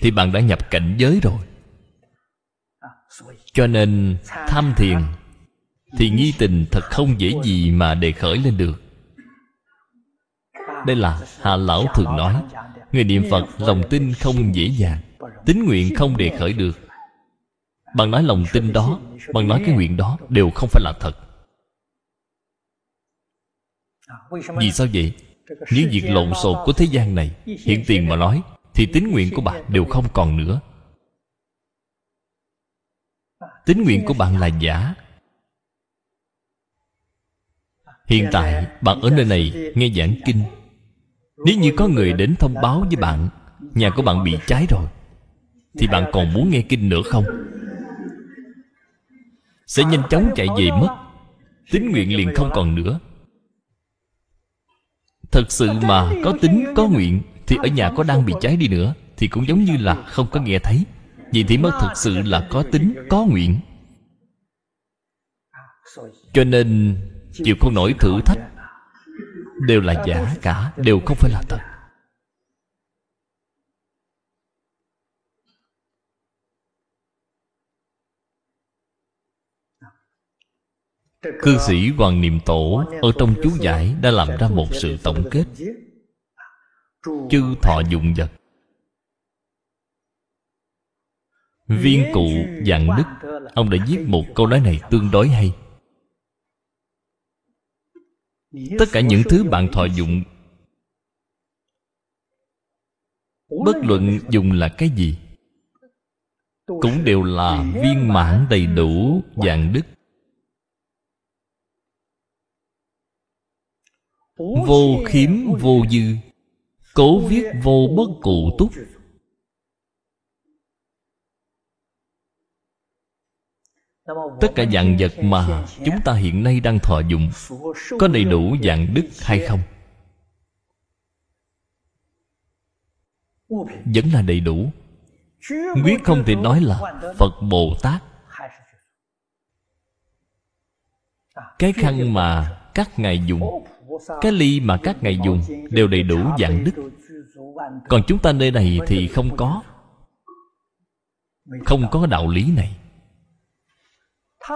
Thì bạn đã nhập cảnh giới rồi. Cho nên, tham thiền Thì nghi tình thật không dễ gì mà đề khởi lên được. Đây là Hạ Lão thường nói, Người niệm Phật lòng tin không dễ dàng, tín nguyện không đề khởi được. Bạn nói lòng tin đó, Bạn nói cái nguyện đó Đều không phải là thật. Vì sao vậy? Những việc lộn xộn của thế gian này, Hiện tiền mà nói thì tín nguyện của bạn đều không còn nữa. Tín nguyện của bạn là giả. Hiện tại, bạn ở nơi này nghe giảng kinh. Nếu như có người đến thông báo với bạn, nhà của bạn bị cháy rồi, thì bạn còn muốn nghe kinh nữa không? Sẽ nhanh chóng chạy về mất. Tín nguyện liền không còn nữa. Thật sự mà có tính có nguyện thì ở nhà có đang bị cháy đi nữa, thì cũng giống như là không có nghe thấy. Vì thì mới thực sự là có tính, có nguyện. Cho nên, chịu không nổi thử thách, đều là giả cả, đều không phải là thật. Cư sĩ hoàng niệm tổ ở trong chú giải đã làm ra một sự tổng kết chư thọ dụng vật. Viên cụ dạng đức ông đã viết một câu nói này tương đối hay. Tất cả những thứ bạn thọ dụng, bất luận dùng là cái gì, cũng đều là viên mãn đầy đủ dạng đức vô khiếm, vô dư cố viết vô bất cụ túc. Tất cả dạng vật mà chúng ta hiện nay đang thọ dụng, có đầy đủ dạng đức hay không? Vẫn là đầy đủ. Quyết không thể nói là phật bồ tát. Cái khăn mà các ngài dùng cái ly mà các ngài dùng đều đầy đủ dạng đức. Còn chúng ta nơi này thì không có. Không có đạo lý này.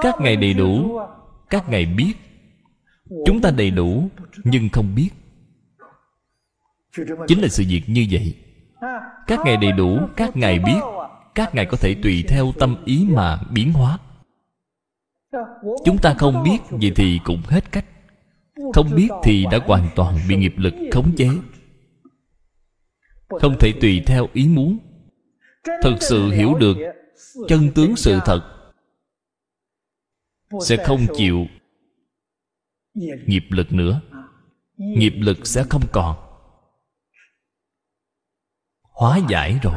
Các ngài đầy đủ, các ngài biết. Chúng ta đầy đủ, nhưng không biết. Chính là sự việc như vậy. Các ngài đầy đủ, các ngài biết. Các ngài có thể tùy theo tâm ý mà biến hóa. Chúng ta không biết vậy thì cũng hết cách không biết thì đã hoàn toàn bị nghiệp lực khống chế. Không thể tùy theo ý muốn. Thực sự hiểu được chân tướng sự thật. Sẽ không chịu nghiệp lực nữa. Nghiệp lực sẽ không còn. Hóa giải rồi.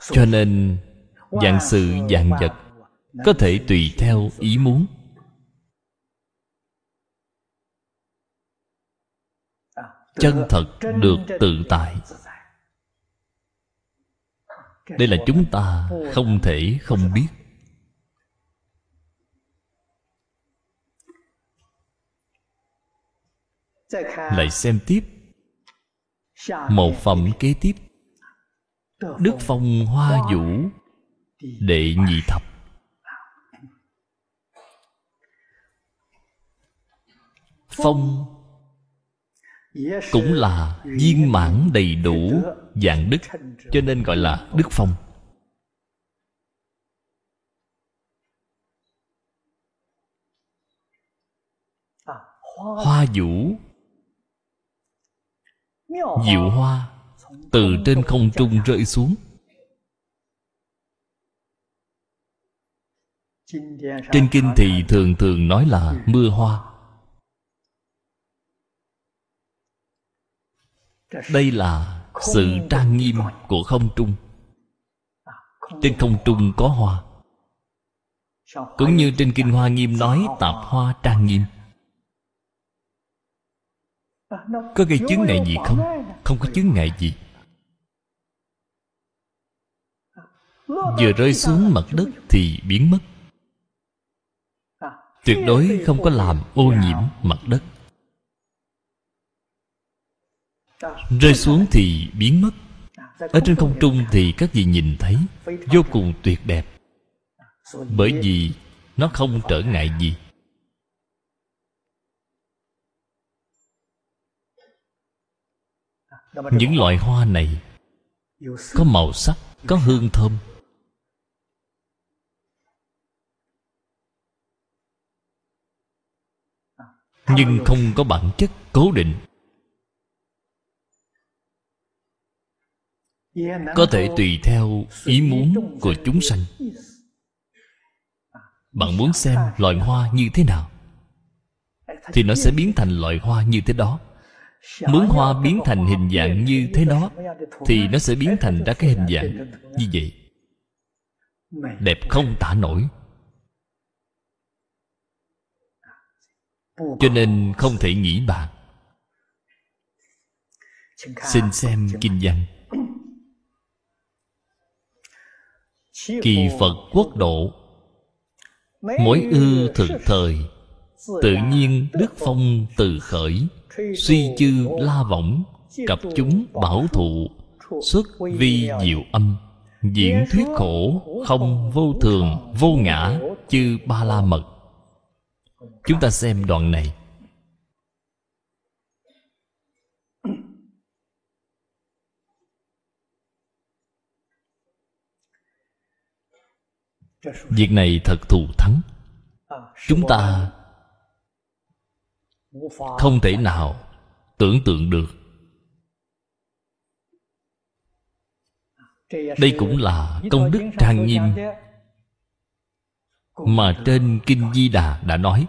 Cho nên dạng sự dạng vật có thể tùy theo ý muốn. Chân thật được tự tại. Đây là chúng ta không thể không biết. Lại xem tiếp. Một phẩm kế tiếp. Đức phong hoa vũ đệ nhị thập. Phong cũng là viên mãn đầy đủ dạng đức cho nên gọi là đức phong. Hoa vũ diệu hoa từ trên không trung rơi xuống. Trên kinh thì thường thường nói là mưa hoa đây là sự trang nghiêm của không trung. Trên không trung có hoa. Cũng như trên kinh hoa nghiêm nói tạp hoa trang nghiêm. Có gây chứng ngại gì không? không có chứng ngại gì. Vừa rơi xuống mặt đất thì biến mất. Tuyệt đối không có làm ô nhiễm mặt đất rơi xuống thì biến mất. Ở trên không trung thì các vị nhìn thấy vô cùng tuyệt đẹp. Bởi vì nó không trở ngại gì. Những loại hoa này có màu sắc, có hương thơm. Nhưng không có bản chất cố định. Có thể tùy theo ý muốn của chúng sanh. Bạn muốn xem loài hoa như thế nào, thì nó sẽ biến thành loài hoa như thế đó. Muốn hoa biến thành hình dạng như thế đó, thì nó sẽ biến thành ra cái hình dạng như vậy. Đẹp không tả nổi. Cho nên không thể nghĩ bạn xin xem kinh văn. Kỳ phật quốc độ. Mỗi ư thực thời tự nhiên đức phong từ khởi suy chư la võng cập chúng bảo thụ xuất vi diệu âm diễn thuyết khổ không vô thường vô ngã chư ba la mật. Chúng ta xem đoạn này việc này thật thù thắng. Chúng ta không thể nào tưởng tượng được. Đây cũng là công đức trang nghiêm mà trên kinh di đà đã nói.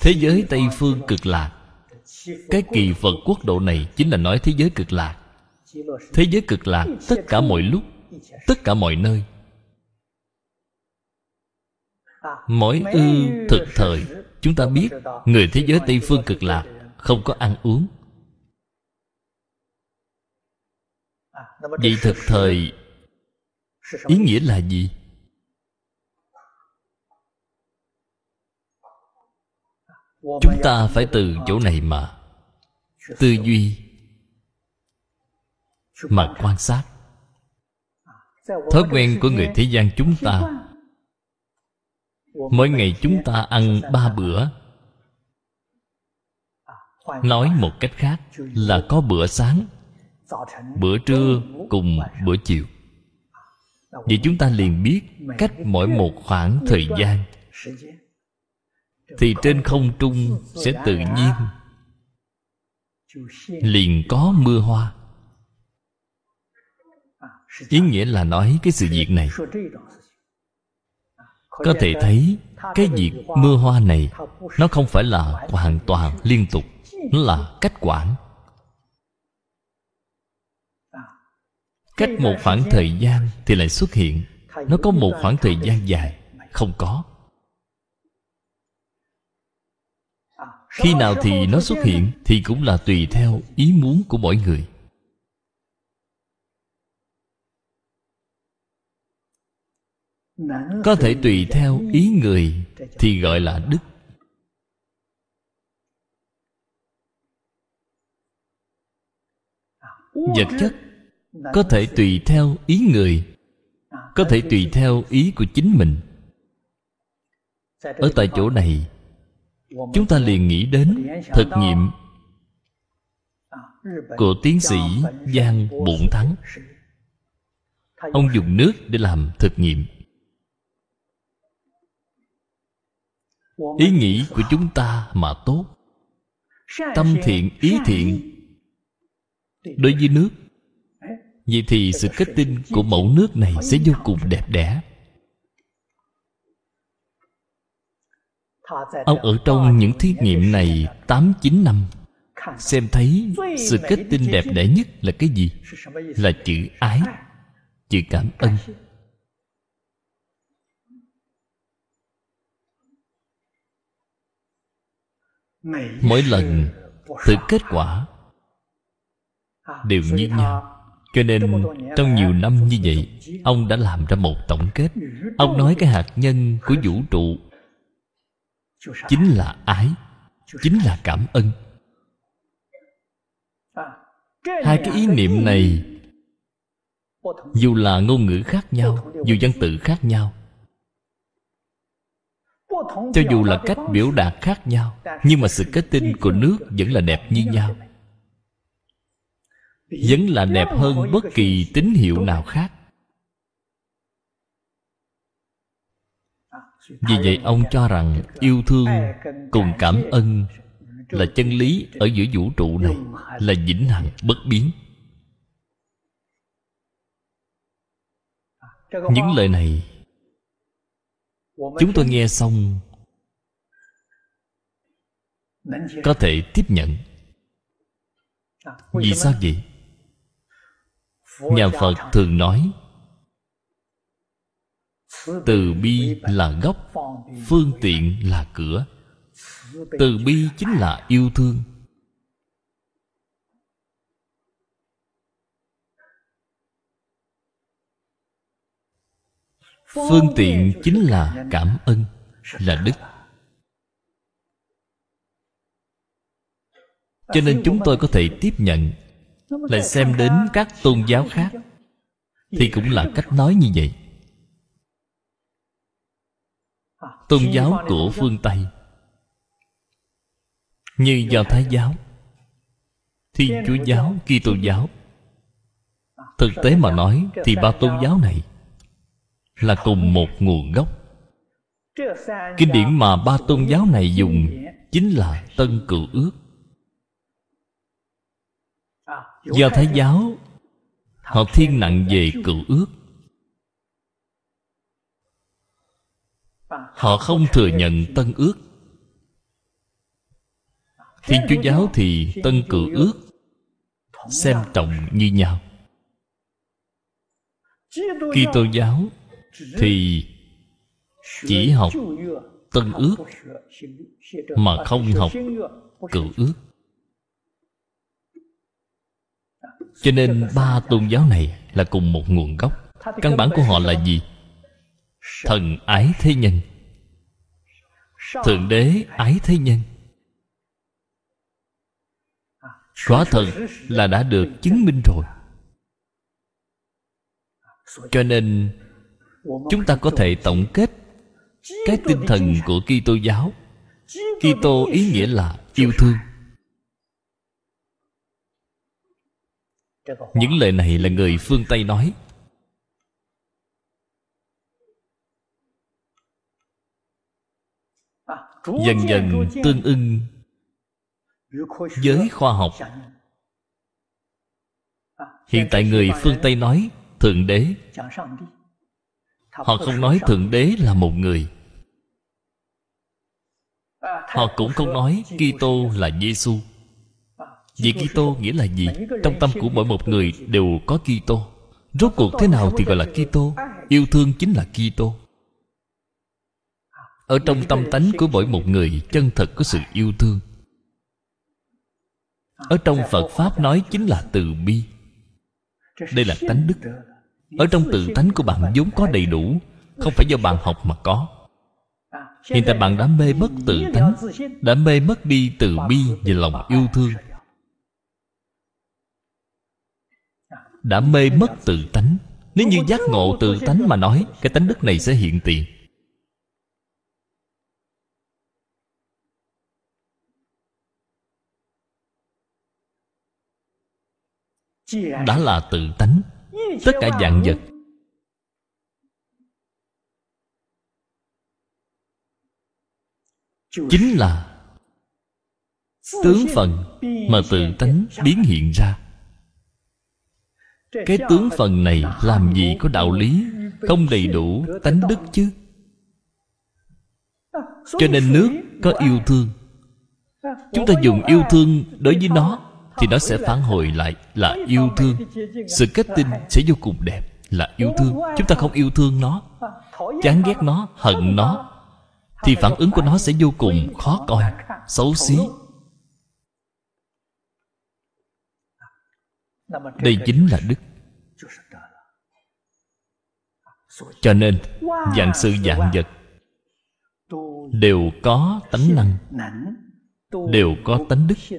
Thế giới tây phương cực lạc. Cái kỳ phật quốc độ này chính là nói thế giới cực lạc. Thế giới cực lạc tất cả mọi lúc tất cả mọi nơi. Mỗi ư thực thời, chúng ta biết người thế giới tây phương cực lạc không có ăn uống. Vậy thực thời, ý nghĩa là gì? Chúng ta phải từ chỗ này mà, tư duy mà quan sát thói quen của người thế gian chúng ta. Mỗi ngày chúng ta ăn ba bữa. Nói một cách khác là có bữa sáng, bữa trưa cùng bữa chiều. Vậy chúng ta liền biết cách mỗi một khoảng thời gian. Thì trên không trung sẽ tự nhiên liền có mưa hoa ý nghĩa là nói cái sự việc này. Có thể thấy, cái việc mưa hoa này nó không phải là hoàn toàn liên tục, nó là cách quản. Cách một khoảng thời gian thì lại xuất hiện. Nó có một khoảng thời gian dài, không có. Khi nào thì nó xuất hiện thì cũng là tùy theo ý muốn của mỗi người. Có thể tùy theo ý người thì gọi là đức. Vật chất có thể tùy theo ý người có thể tùy theo ý của chính mình. Ở tại chỗ này chúng ta liền nghĩ đến thực nghiệm của tiến sĩ giang bụng thắng. ông dùng nước để làm thực nghiệm ý nghĩ của chúng ta mà tốt. Tâm thiện ý thiện. đối với nước. Vậy thì sự kết tinh của mẫu nước này sẽ vô cùng đẹp đẽ. Ông ở trong những thí nghiệm này tám chín năm xem thấy sự kết tinh đẹp đẽ nhất là cái gì? Là chữ ái chữ cảm ơn mỗi lần từ kết quả đều như nhau. Cho nên trong nhiều năm như vậy ông đã làm ra một tổng kết. Ông nói cái hạt nhân của vũ trụ chính là ái chính là cảm ơn. Hai cái ý niệm này dù là ngôn ngữ khác nhau dù văn tự khác nhau cho dù là cách biểu đạt khác nhau, nhưng mà sự kết tinh của nước vẫn là đẹp như nhau. Vẫn là đẹp hơn bất kỳ tín hiệu nào khác. Vì vậy, ông cho rằng yêu thương cùng cảm ơn là chân lý ở giữa vũ trụ này, là vĩnh hằng bất biến. Những lời này chúng tôi nghe xong có thể tiếp nhận. Vì sao vậy? Nhà phật thường nói từ bi là gốc phương tiện là cửa. Từ bi chính là yêu thương phương tiện chính là cảm ơn, là đức. Cho nên chúng tôi có thể tiếp nhận, lại xem đến các tôn giáo khác, thì cũng là cách nói như vậy. Tôn giáo của phương tây, như do thái giáo, thiên chúa giáo, kitô giáo, thực tế mà nói thì ba tôn giáo này là cùng một nguồn gốc. Kinh điển mà ba tôn giáo này dùng chính là tân cựu ước. Do thái giáo, họ thiên nặng về cựu ước. Họ không thừa nhận tân ước. Thiên chúa giáo thì tân cựu ước xem trọng như nhau. Kitô giáo thì chỉ học tân ước mà không học cựu ước. Cho nên ba tôn giáo này là cùng một nguồn gốc. Căn bản của họ là gì? Thần ái thế nhân. Thượng đế ái thế nhân. Quả thật là đã được chứng minh rồi. Cho nên chúng ta có thể tổng kết cái tinh thần của Kitô giáo. Kitô ý nghĩa là yêu thương. Những lời này là người phương Tây nói. Dần dần tương ưng với khoa học. Hiện tại người phương Tây nói, Thượng Đế họ không nói thượng đế là một người. Họ cũng không nói kitô là giêsu vì kitô nghĩa là gì? trong tâm của mỗi một người đều có kitô. Rốt cuộc thế nào thì gọi là kitô? yêu thương chính là kitô. Ở trong tâm tánh của mỗi một người chân thật có sự yêu thương. ở trong phật pháp nói chính là từ bi. đây là tánh đức ở trong tự tánh của bạn vốn có đầy đủ, không phải do bạn học mà có. Hiện tại bạn đã mê mất tự tánh đã mê mất đi từ bi và lòng yêu thương. Đã mê mất tự tánh. Nếu như giác ngộ tự tánh mà nói, cái tánh đức này sẽ hiện tiền. Đã là tự tánh tất cả dạng vật. Chính là tướng phần mà tự tánh biến hiện ra. Cái tướng phần này làm gì có đạo lý không đầy đủ tánh đức chứ? Cho nên nước có yêu thương. Chúng ta dùng yêu thương đối với nó thì nó sẽ phản hồi lại là yêu thương. Sự kết tinh sẽ vô cùng đẹp, là yêu thương. Chúng ta không yêu thương nó, chán ghét nó, hận nó, thì phản ứng của nó sẽ vô cùng khó coi, xấu xí. Đây chính là đức. Cho nên, dạng sự dạng vật đều có tánh năng, đều có tánh đức.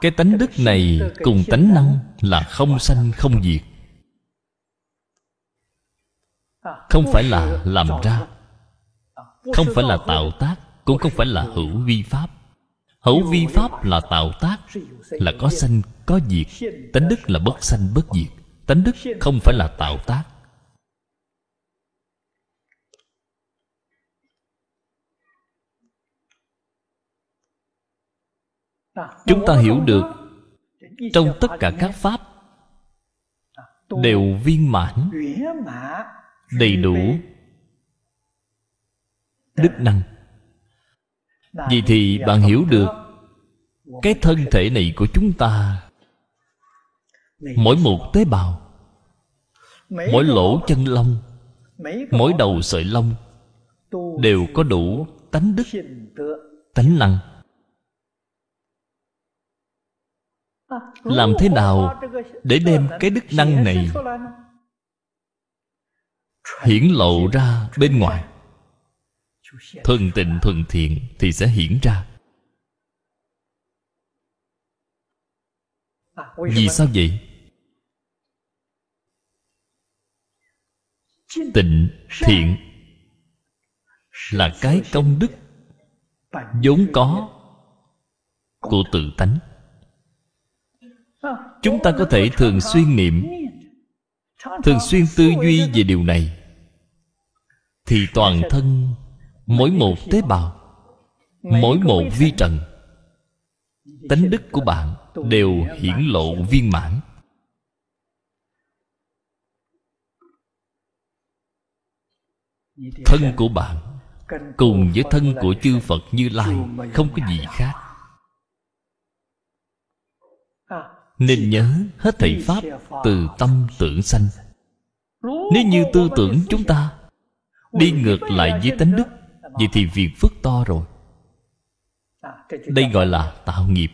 Cái tánh đức này cùng tánh năng là không sanh không diệt. Không phải là làm ra. không phải là tạo tác cũng không phải là hữu vi pháp. Hữu vi pháp là tạo tác là có sanh có diệt. Tánh đức là bất sanh bất diệt. tánh đức không phải là tạo tác chúng ta hiểu được trong tất cả các pháp đều viên mãn, đầy đủ đức năng. Vì thì bạn hiểu được cái thân thể này của chúng ta mỗi một tế bào, mỗi lỗ chân lông, mỗi đầu sợi lông đều có đủ tánh đức, tánh năng. Làm thế nào để đem cái đức năng này hiển lộ ra bên ngoài? Thuần tịnh thuần thiện thì sẽ hiển ra. Vì sao vậy? Tịnh thiện là cái công đức vốn có của tự tánh chúng ta có thể thường xuyên niệm, thường xuyên tư duy về điều này. Thì toàn thân, mỗi một tế bào, mỗi một vi trần, tánh đức của bạn đều hiển lộ viên mãn. Thân của bạn cùng với thân của chư phật như lai không có gì khác. Nên nhớ hết thảy pháp từ tâm tưởng sanh. Nếu như tư tưởng chúng ta đi ngược lại với tánh đức, vậy thì việc phước to rồi. Đây gọi là tạo nghiệp.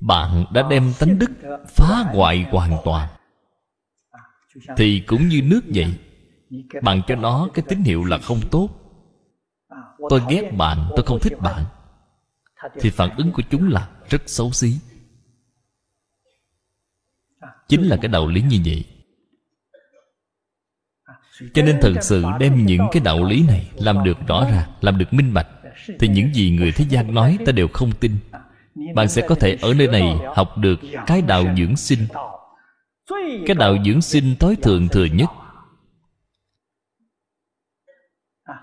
Bạn đã đem tánh đức phá hoại hoàn toàn. Thì cũng như nước vậy, bạn cho nó cái tín hiệu là không tốt. Tôi ghét bạn, tôi không thích bạn. Thì phản ứng của chúng là rất xấu xí chính là cái đạo lý như vậy. Cho nên thật sự đem những cái đạo lý này làm được rõ ràng làm được minh bạch, thì những gì người thế gian nói ta đều không tin. Bạn sẽ có thể ở nơi này học được cái đạo dưỡng sinh. Cái đạo dưỡng sinh tối thượng thừa nhất.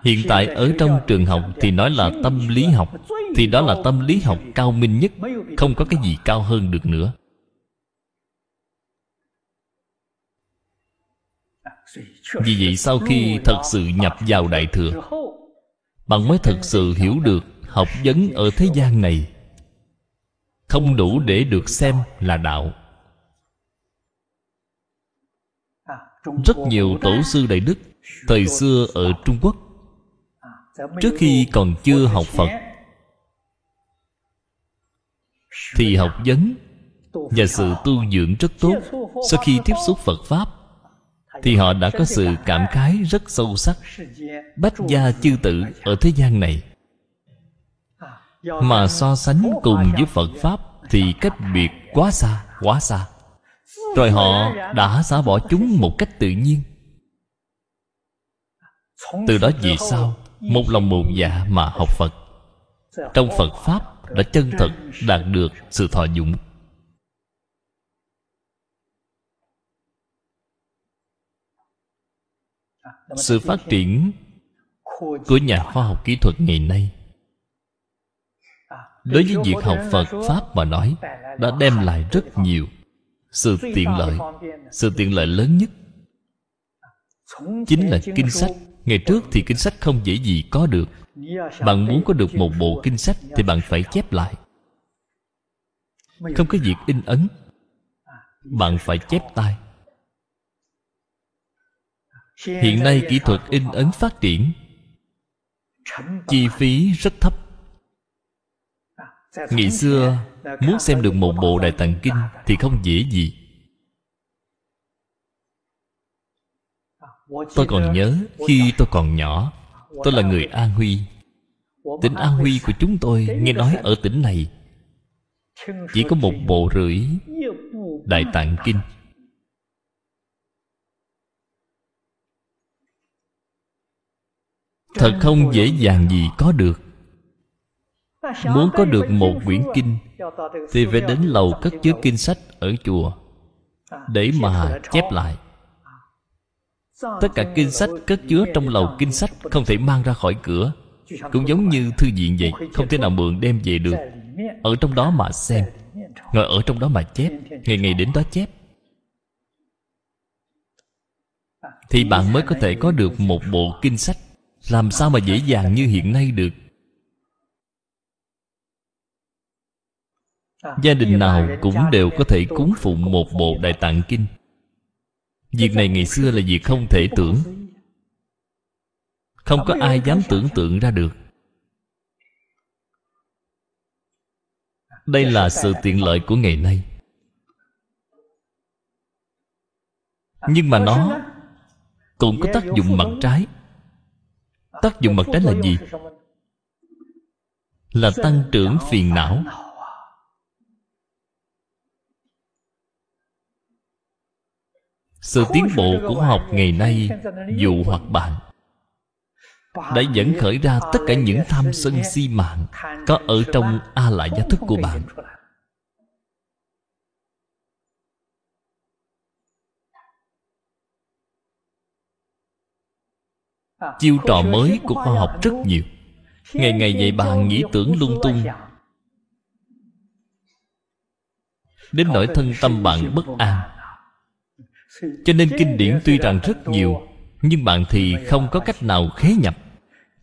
Hiện tại ở trong trường học thì nói là tâm lý học, thì đó là tâm lý học cao minh nhất, không có cái gì cao hơn được nữa. Vì vậy sau khi thật sự nhập vào đại thừa, bạn mới thật sự hiểu được học vấn ở thế gian này không đủ để được xem là đạo. Rất nhiều tổ sư đại đức thời xưa ở trung quốc, trước khi còn chưa học phật, thì học vấn và sự tu dưỡng rất tốt sau khi tiếp xúc phật pháp thì họ đã có sự cảm khái rất sâu sắc, bách gia chư tử ở thế gian này. Mà so sánh cùng với phật pháp thì cách biệt quá xa quá xa. Rồi họ đã xả bỏ chúng một cách tự nhiên. Từ đó về sau một lòng một dạ mà học phật? Trong phật pháp đã chân thật đạt được sự thọ dụng sự phát triển của nhà khoa học kỹ thuật ngày nay. Đối với việc học phật pháp mà nói đã đem lại rất nhiều sự tiện lợi sự tiện lợi lớn nhất. Chính là kinh sách. Ngày trước thì kinh sách không dễ gì có được. Bạn muốn có được một bộ kinh sách thì bạn phải chép lại. không có việc in ấn bạn phải chép tay hiện nay kỹ thuật in ấn phát triển. Chi phí rất thấp. Ngày xưa muốn xem được một bộ đại tạng kinh thì không dễ gì. Tôi còn nhớ khi tôi còn nhỏ tôi là người an huy. Tỉnh an huy của chúng tôi nghe nói ở tỉnh này chỉ có một bộ rưỡi đại tạng kinh thật không dễ dàng gì có được. Muốn có được một quyển kinh, thì phải đến lầu cất chứa kinh sách ở chùa, để mà chép lại. Tất cả kinh sách cất chứa trong lầu kinh sách không thể mang ra khỏi cửa. Cũng giống như thư viện vậy, không thể nào mượn đem về được. Ở trong đó mà xem, ngồi ở trong đó mà chép, ngày ngày đến đó chép. Thì bạn mới có thể có được một bộ kinh sách làm sao mà dễ dàng như hiện nay được? Gia đình nào cũng đều có thể cúng phụng một bộ đại tạng kinh. Việc này ngày xưa là việc không thể tưởng. không có ai dám tưởng tượng ra được. Đây là sự tiện lợi của ngày nay. Nhưng mà nó cũng có tác dụng mặt trái tác dụng mặt trái là gì? Là tăng trưởng phiền não. Sự tiến bộ của khoa học ngày nay, dù hoặc bạn, đã dẫn khởi ra tất cả những tham sân si mạng có ở trong a lại gia thức của bạn. Chiêu trò mới của khoa học rất nhiều. Ngày ngày dạy bạn nghĩ tưởng lung tung. đến nỗi thân tâm bạn bất an. cho nên kinh điển tuy rằng rất nhiều nhưng bạn thì không có cách nào khế nhập.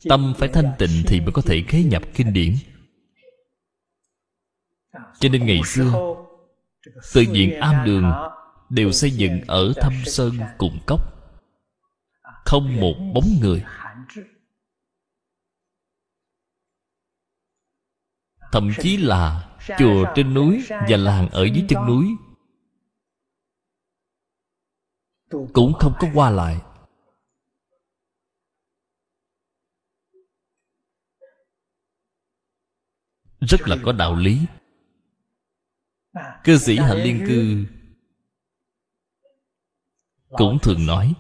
tâm phải thanh tịnh thì mới có thể khế nhập kinh điển. cho nên ngày xưa tự viện am đường đều xây dựng ở thâm sơn cùng cốc không một bóng người. Thậm chí là chùa trên núi và làng ở dưới chân núi cũng không có qua lại. Rất là có đạo lý. Cư sĩ hạnh liên cư cũng thường nói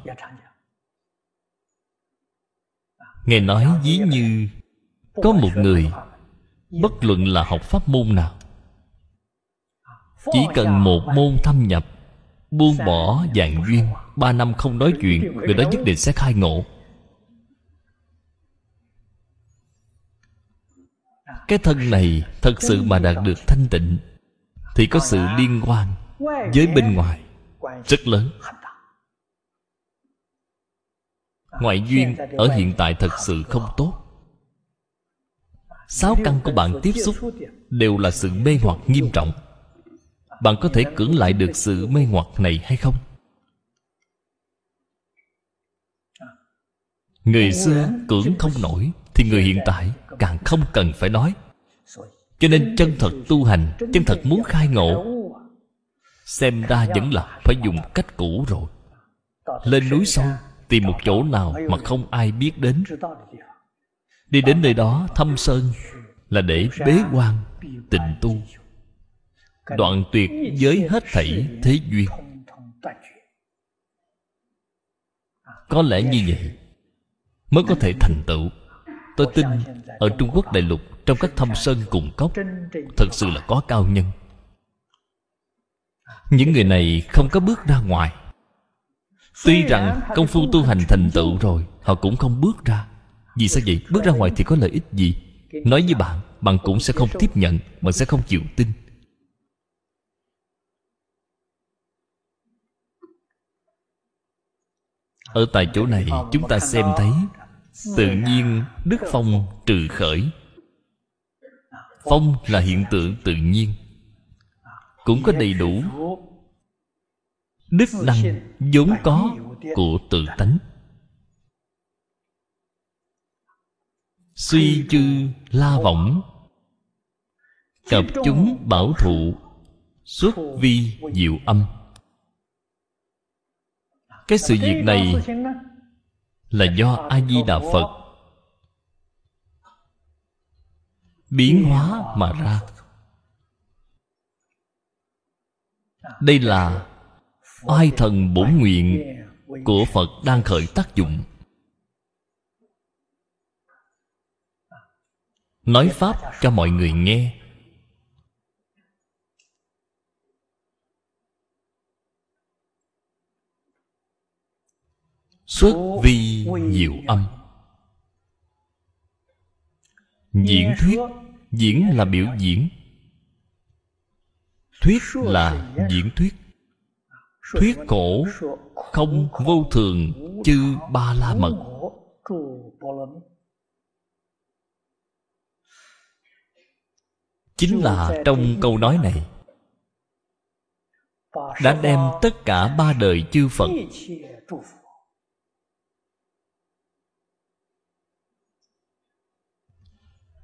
Ngài nói ví như Có một người Bất luận là học pháp môn nào, Chỉ cần một môn thâm nhập, Buông bỏ dạng duyên, Ba năm không nói chuyện, Người đó nhất định sẽ khai ngộ. Cái thân này Thật sự mà đạt được thanh tịnh, Thì có sự liên quan Với bên ngoài Rất lớn ngoại duyên ở hiện tại thật sự không tốt. Sáu căn của bạn tiếp xúc đều là sự mê hoặc nghiêm trọng. bạn có thể cưỡng lại được sự mê hoặc này hay không? Người xưa cưỡng không nổi thì người hiện tại càng không cần phải nói. Cho nên chân thật tu hành chân thật muốn khai ngộ xem ra vẫn là phải dùng cách cũ rồi. lên núi sâu tìm một chỗ nào mà không ai biết đến. Đi đến nơi đó thăm sơn là để bế quan, tịnh tu. Đoạn tuyệt với hết thảy thế duyên. Có lẽ như vậy mới có thể thành tựu. Tôi tin ở trung quốc đại lục trong các thâm sơn cùng cốc, thật sự là có cao nhân. Những người này không có bước ra ngoài. Tuy rằng công phu tu hành thành tựu rồi, Họ cũng không bước ra Vì sao vậy? Bước ra ngoài thì có lợi ích gì? Nói với bạn Bạn cũng sẽ không tiếp nhận, Bạn sẽ không chịu tin Ở tại chỗ này, chúng ta xem thấy Tự nhiên Đức Phong trừ khởi Phong là hiện tượng tự nhiên Cũng có đầy đủ đức năng vốn có của tự tánh. Suy chư la võng cập chúng bảo thụ xuất vi diệu âm. Cái sự việc này là do a di đà phật biến hóa mà ra. đây là oai thần bổn nguyện của phật đang khởi tác dụng. Nói pháp cho mọi người nghe. Xuất vi diệu âm. Diễn thuyết diễn là biểu diễn. Thuyết là diễn thuyết thuyết cổ không vô thường chư ba la mật. Chính là trong câu nói này, đã đem tất cả ba đời chư phật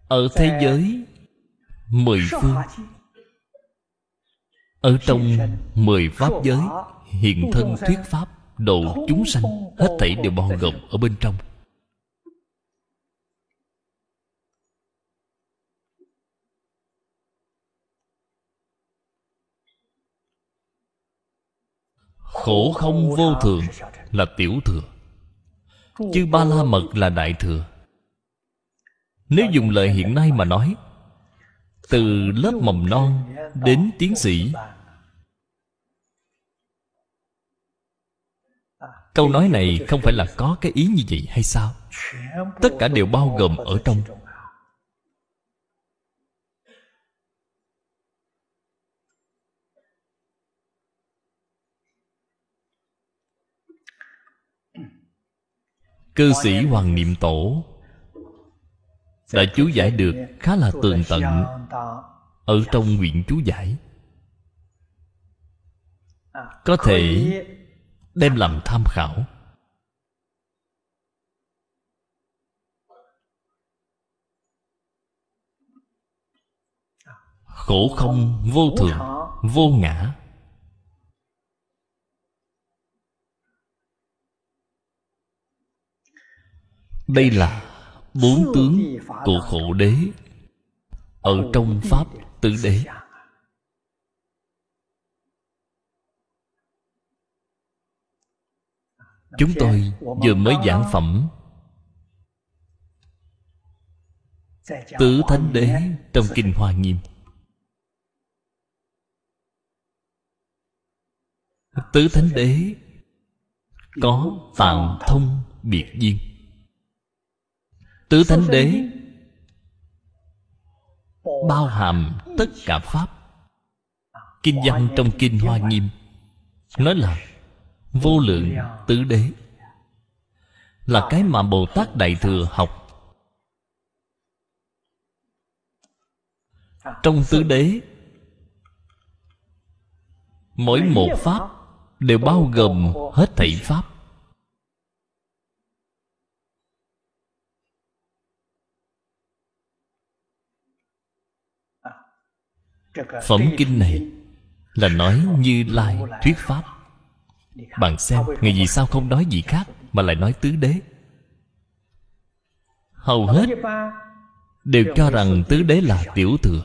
ở thế giới mười phương ở trong mười pháp giới, hiện thân thuyết pháp, độ chúng sanh hết thảy đều bao gồm ở bên trong. Khổ không vô thường là tiểu thừa, chứ ba la mật là đại thừa. Nếu dùng lời hiện nay mà nói từ lớp mầm non đến tiến sĩ. Câu nói này không phải là có cái ý như vậy hay sao? Tất cả đều bao gồm ở trong. Cư sĩ hoàng niệm tổ đã chú giải được khá là tường tận ở trong nguyện chú giải. Có thể đem làm tham khảo. Khổ không vô thường, vô ngã. Đây là bốn tướng của khổ đế ở trong pháp tứ đế. chúng tôi vừa mới giảng phẩm. Tứ thánh đế trong kinh hoa nghiêm. Tứ thánh đế có tạng thông biệt duyên tứ thánh đế. bao hàm tất cả pháp. Kinh văn trong kinh hoa nghiêm nói là vô lượng tứ đế là cái mà bồ tát đại thừa học. Trong tứ đế mỗi một pháp đều bao gồm hết thảy pháp phẩm kinh này là nói như lai thuyết pháp. Bạn xem ngày vì sao không nói gì khác mà lại nói tứ đế? Hầu hết đều cho rằng tứ đế là tiểu thừa.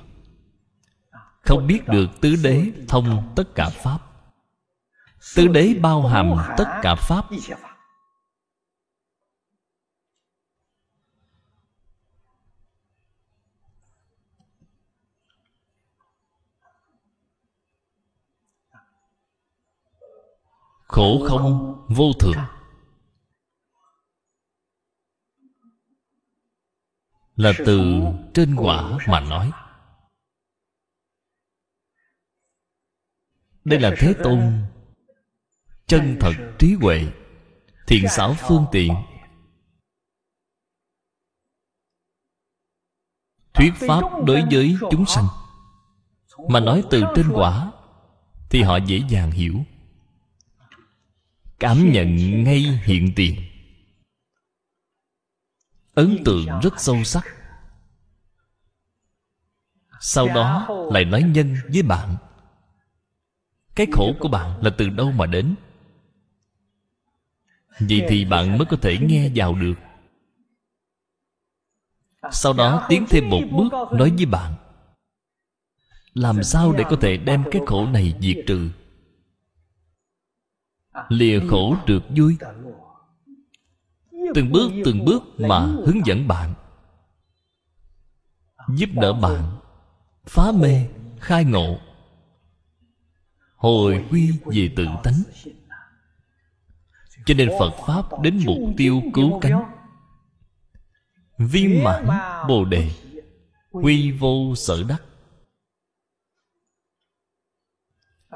Không biết được tứ đế thông tất cả pháp. Tứ đế bao hàm tất cả pháp khổ không? Vô thường. Là từ trên quả mà nói. Đây là thế tôn, chân thật trí huệ, thiện xảo phương tiện. Thuyết pháp đối với chúng sanh, mà nói từ trên quả thì họ dễ dàng hiểu cảm nhận ngay hiện tiền. Ấn tượng rất sâu sắc. Sau đó lại nói nhân với bạn. Cái khổ của bạn là từ đâu mà đến? Vậy thì bạn mới có thể nghe vào được. Sau đó tiến thêm một bước nói với bạn. Làm sao để có thể đem cái khổ này diệt trừ? Lìa khổ được vui. Từng bước từng bước mà hướng dẫn bạn. Giúp đỡ bạn. Phá mê, khai ngộ. Hồi quy về tự tánh. Cho nên phật pháp đến mục tiêu cứu cánh. Viên mãn bồ đề. Quy vô sở đắc.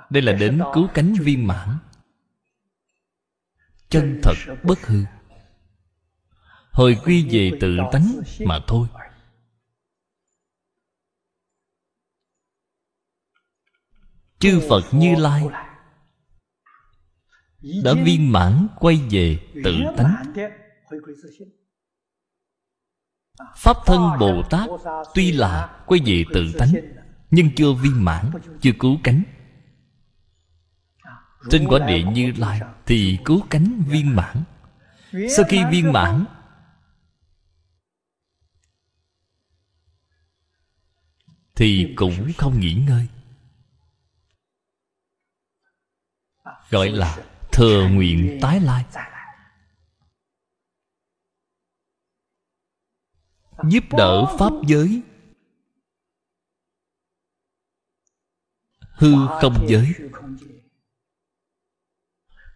Đây là đến cứu cánh viên mãn chân thật bất hư. Hồi quy về tự tánh mà thôi. Chư phật như lai đã viên mãn quay về tự tánh. Pháp thân bồ tát tuy là quay về tự tánh, nhưng chưa viên mãn, chưa cứu cánh trên quả địa như lai thì cứu cánh viên mãn. Sau khi viên mãn thì cũng không nghỉ ngơi. Gọi là thừa nguyện tái lai. giúp đỡ pháp giới. Hư không giới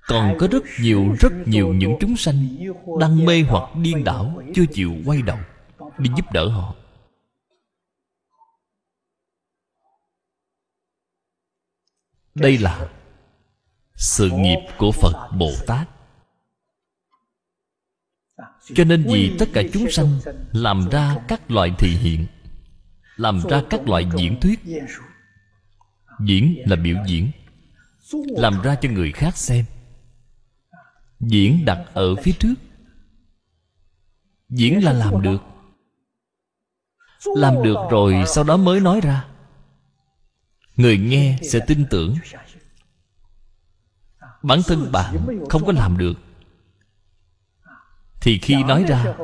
còn có rất nhiều rất nhiều những chúng sanh đang mê hoặc điên đảo, chưa chịu quay đầu đi giúp đỡ họ. Đây là sự nghiệp của phật bồ tát. Cho nên vì tất cả chúng sanh làm ra các loại thị hiện, làm ra các loại diễn thuyết, diễn là biểu diễn, làm ra cho người khác xem diễn đặt ở phía trước. Diễn là làm được. Làm được rồi sau đó mới nói ra. Người nghe sẽ tin tưởng. Bản thân bạn không có làm được. Thì khi nói ra,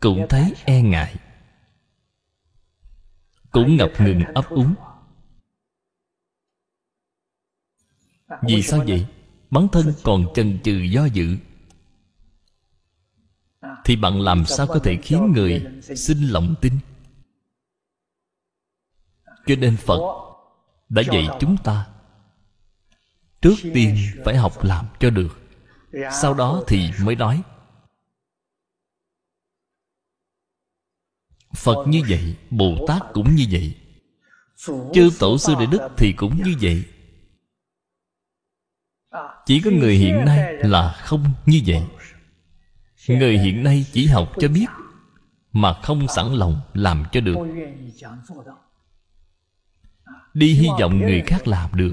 cũng thấy e ngại. Cũng ngập ngừng ấp úng. Vì sao vậy? Bản thân còn chần chừ do dự. Thì bạn làm sao có thể khiến người sinh lòng tin? Cho nên phật đã dạy chúng ta, trước tiên phải học làm cho được, sau đó thì mới nói. Phật như vậy, bồ tát cũng như vậy. Chư tổ sư đại đức thì cũng như vậy chỉ có người hiện nay là không như vậy. Người hiện nay chỉ học cho biết, mà không sẵn lòng làm cho được. Đi hy vọng người khác làm được.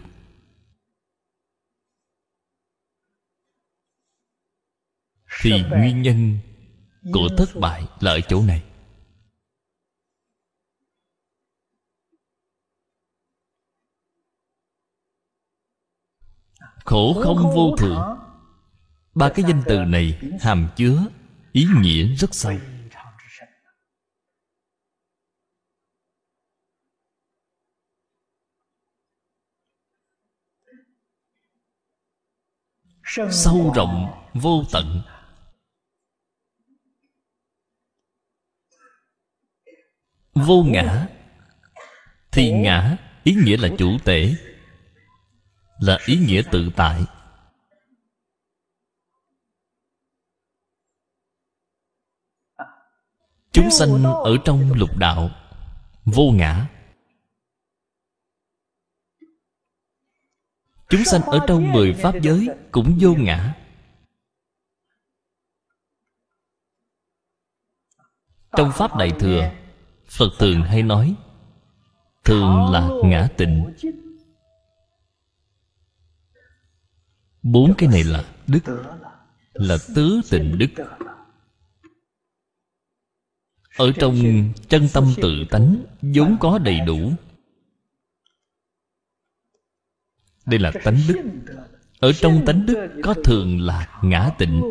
Thì nguyên nhân của thất bại là ở chỗ này. Khổ không vô thượng. Ba cái danh từ này hàm chứa ý nghĩa rất sâu. Sâu rộng vô tận. Vô ngã. Thì ngã ý nghĩa là chủ tể là ý nghĩa tự tại. Chúng sanh ở trong lục đạo, vô ngã. Chúng sanh ở trong mười pháp giới cũng vô ngã. Trong pháp đại thừa, phật thường hay nói, thường là ngã tịnh. Bốn cái này là đức là tứ tịnh đức. Ở trong chân tâm tự tánh vốn có đầy đủ. Đây là tánh đức. Ở trong tánh đức có thường là ngã tịnh.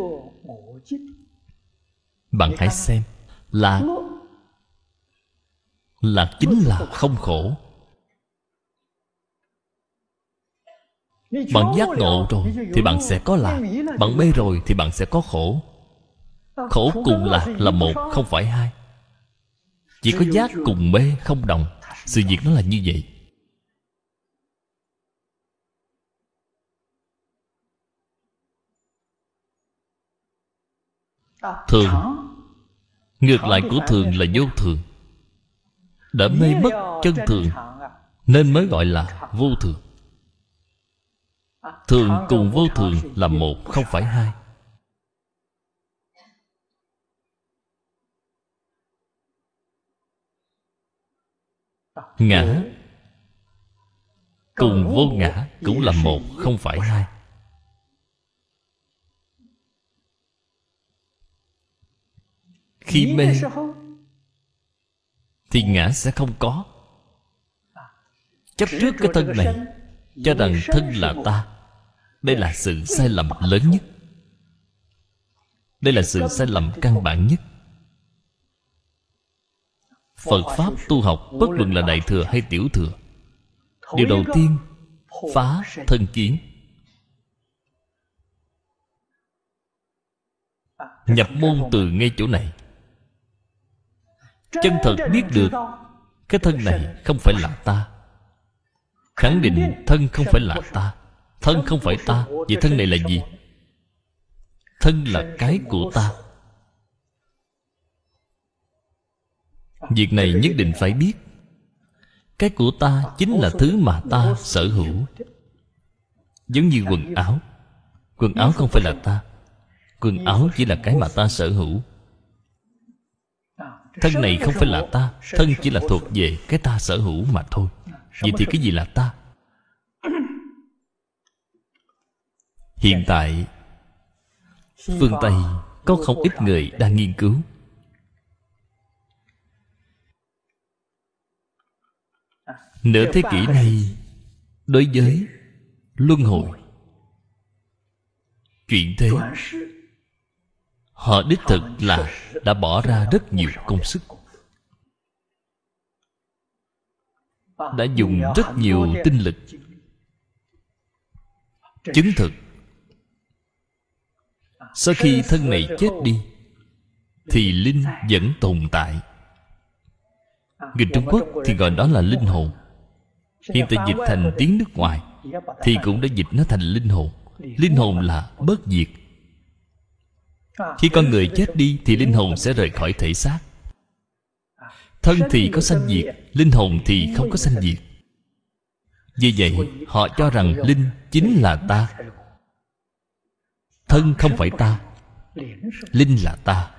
Bạn hãy xem là là chính là không khổ bạn giác ngộ rồi, thì bạn sẽ có lạc. Bạn mê rồi, thì bạn sẽ có khổ. Khổ cùng lạc là một, không phải hai. Chỉ có giác cùng mê, không đồng. Sự việc nó là như vậy. Thường, ngược lại của thường là vô thường. Đã mê mất chân thường, nên mới gọi là vô thường thường cùng vô thường là một, không phải hai. Ngã. Cùng vô ngã cũng là một, không phải hai. Khi mê, thì ngã sẽ không có. Chấp trước cái thân này, cho rằng thân là ta đây là sự sai lầm lớn nhất. Đây là sự sai lầm căn bản nhất. Phật pháp tu học bất luận là đại thừa hay tiểu thừa, điều đầu tiên phá thân kiến. Nhập môn từ ngay chỗ này. Chân thật biết được, cái thân này không phải là ta. Khẳng định thân không phải là ta thân không phải ta, vậy thân này là gì? Thân là cái của ta. Việc này nhất định phải biết. Cái của ta chính là thứ mà ta sở hữu. Giống như quần áo. Quần áo không phải là ta. Quần áo chỉ là cái mà ta sở hữu. Thân này không phải là ta, thân chỉ là thuộc về cái ta sở hữu mà thôi. Vậy thì cái gì là ta? Hiện tại, phương tây có không ít người đang nghiên cứu. Nửa thế kỷ này đối với luân hồi, chuyện thế, họ đích thực là đã bỏ ra rất nhiều công sức, đã dùng rất nhiều tinh lực, chứng thực sau khi thân này chết đi, thì linh vẫn tồn tại. Người trung quốc thì gọi đó là linh hồn. Hiện tại dịch thành tiếng nước ngoài, thì cũng đã dịch nó thành linh hồn. Linh hồn là bất diệt. Khi con người chết đi, thì linh hồn sẽ rời khỏi thể xác. Thân thì có sanh diệt, linh hồn thì không có sanh diệt. Vì vậy, họ cho rằng linh chính là ta thân không phải ta, linh là ta.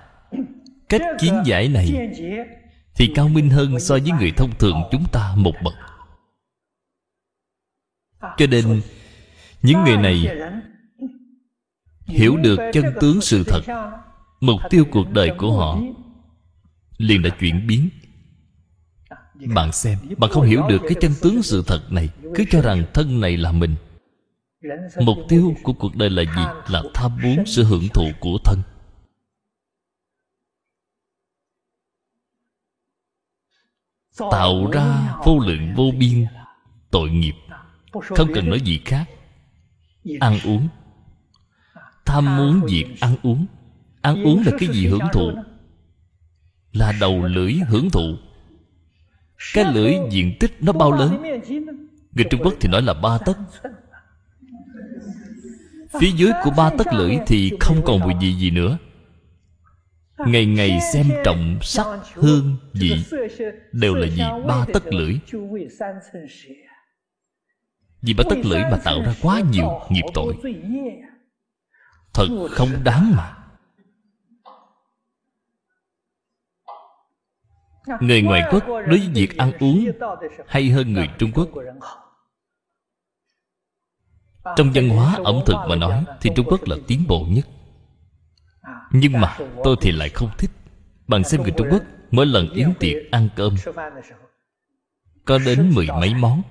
Cách kiến giải này thì cao minh hơn so với người thông thường chúng ta một bậc. Cho nên, những người này hiểu được chân tướng sự thật, mục tiêu cuộc đời của họ liền đã chuyển biến. Bạn xem, bạn không hiểu được cái chân tướng sự thật này, cứ cho rằng thân này là mình mục tiêu của cuộc đời là gì? Là tham muốn sự hưởng thụ của thân. Tạo ra vô lượng vô biên tội nghiệp. không cần nói gì khác. ăn uống. Tham muốn việc ăn uống. Ăn uống là cái gì hưởng thụ? là đầu lưỡi hưởng thụ. Cái lưỡi diện tích nó bao lớn? người trung quốc thì nói là ba tấc phía dưới của ba tấc lưỡi thì không còn mùi gì gì nữa. Ngày ngày xem trọng sắc, hương, vị đều là vì ba tấc lưỡi. Vì ba tấc lưỡi mà tạo ra quá nhiều nghiệp tội. Thật không đáng mà. Người ngoại quốc đối với việc ăn uống hay hơn người trung quốc trong văn hóa ẩm thực mà nói thì trung quốc là tiến bộ nhất. Nhưng mà tôi thì lại không thích. Bạn xem người trung quốc, mỗi lần yến tiệc, ăn cơm, có đến mười mấy món.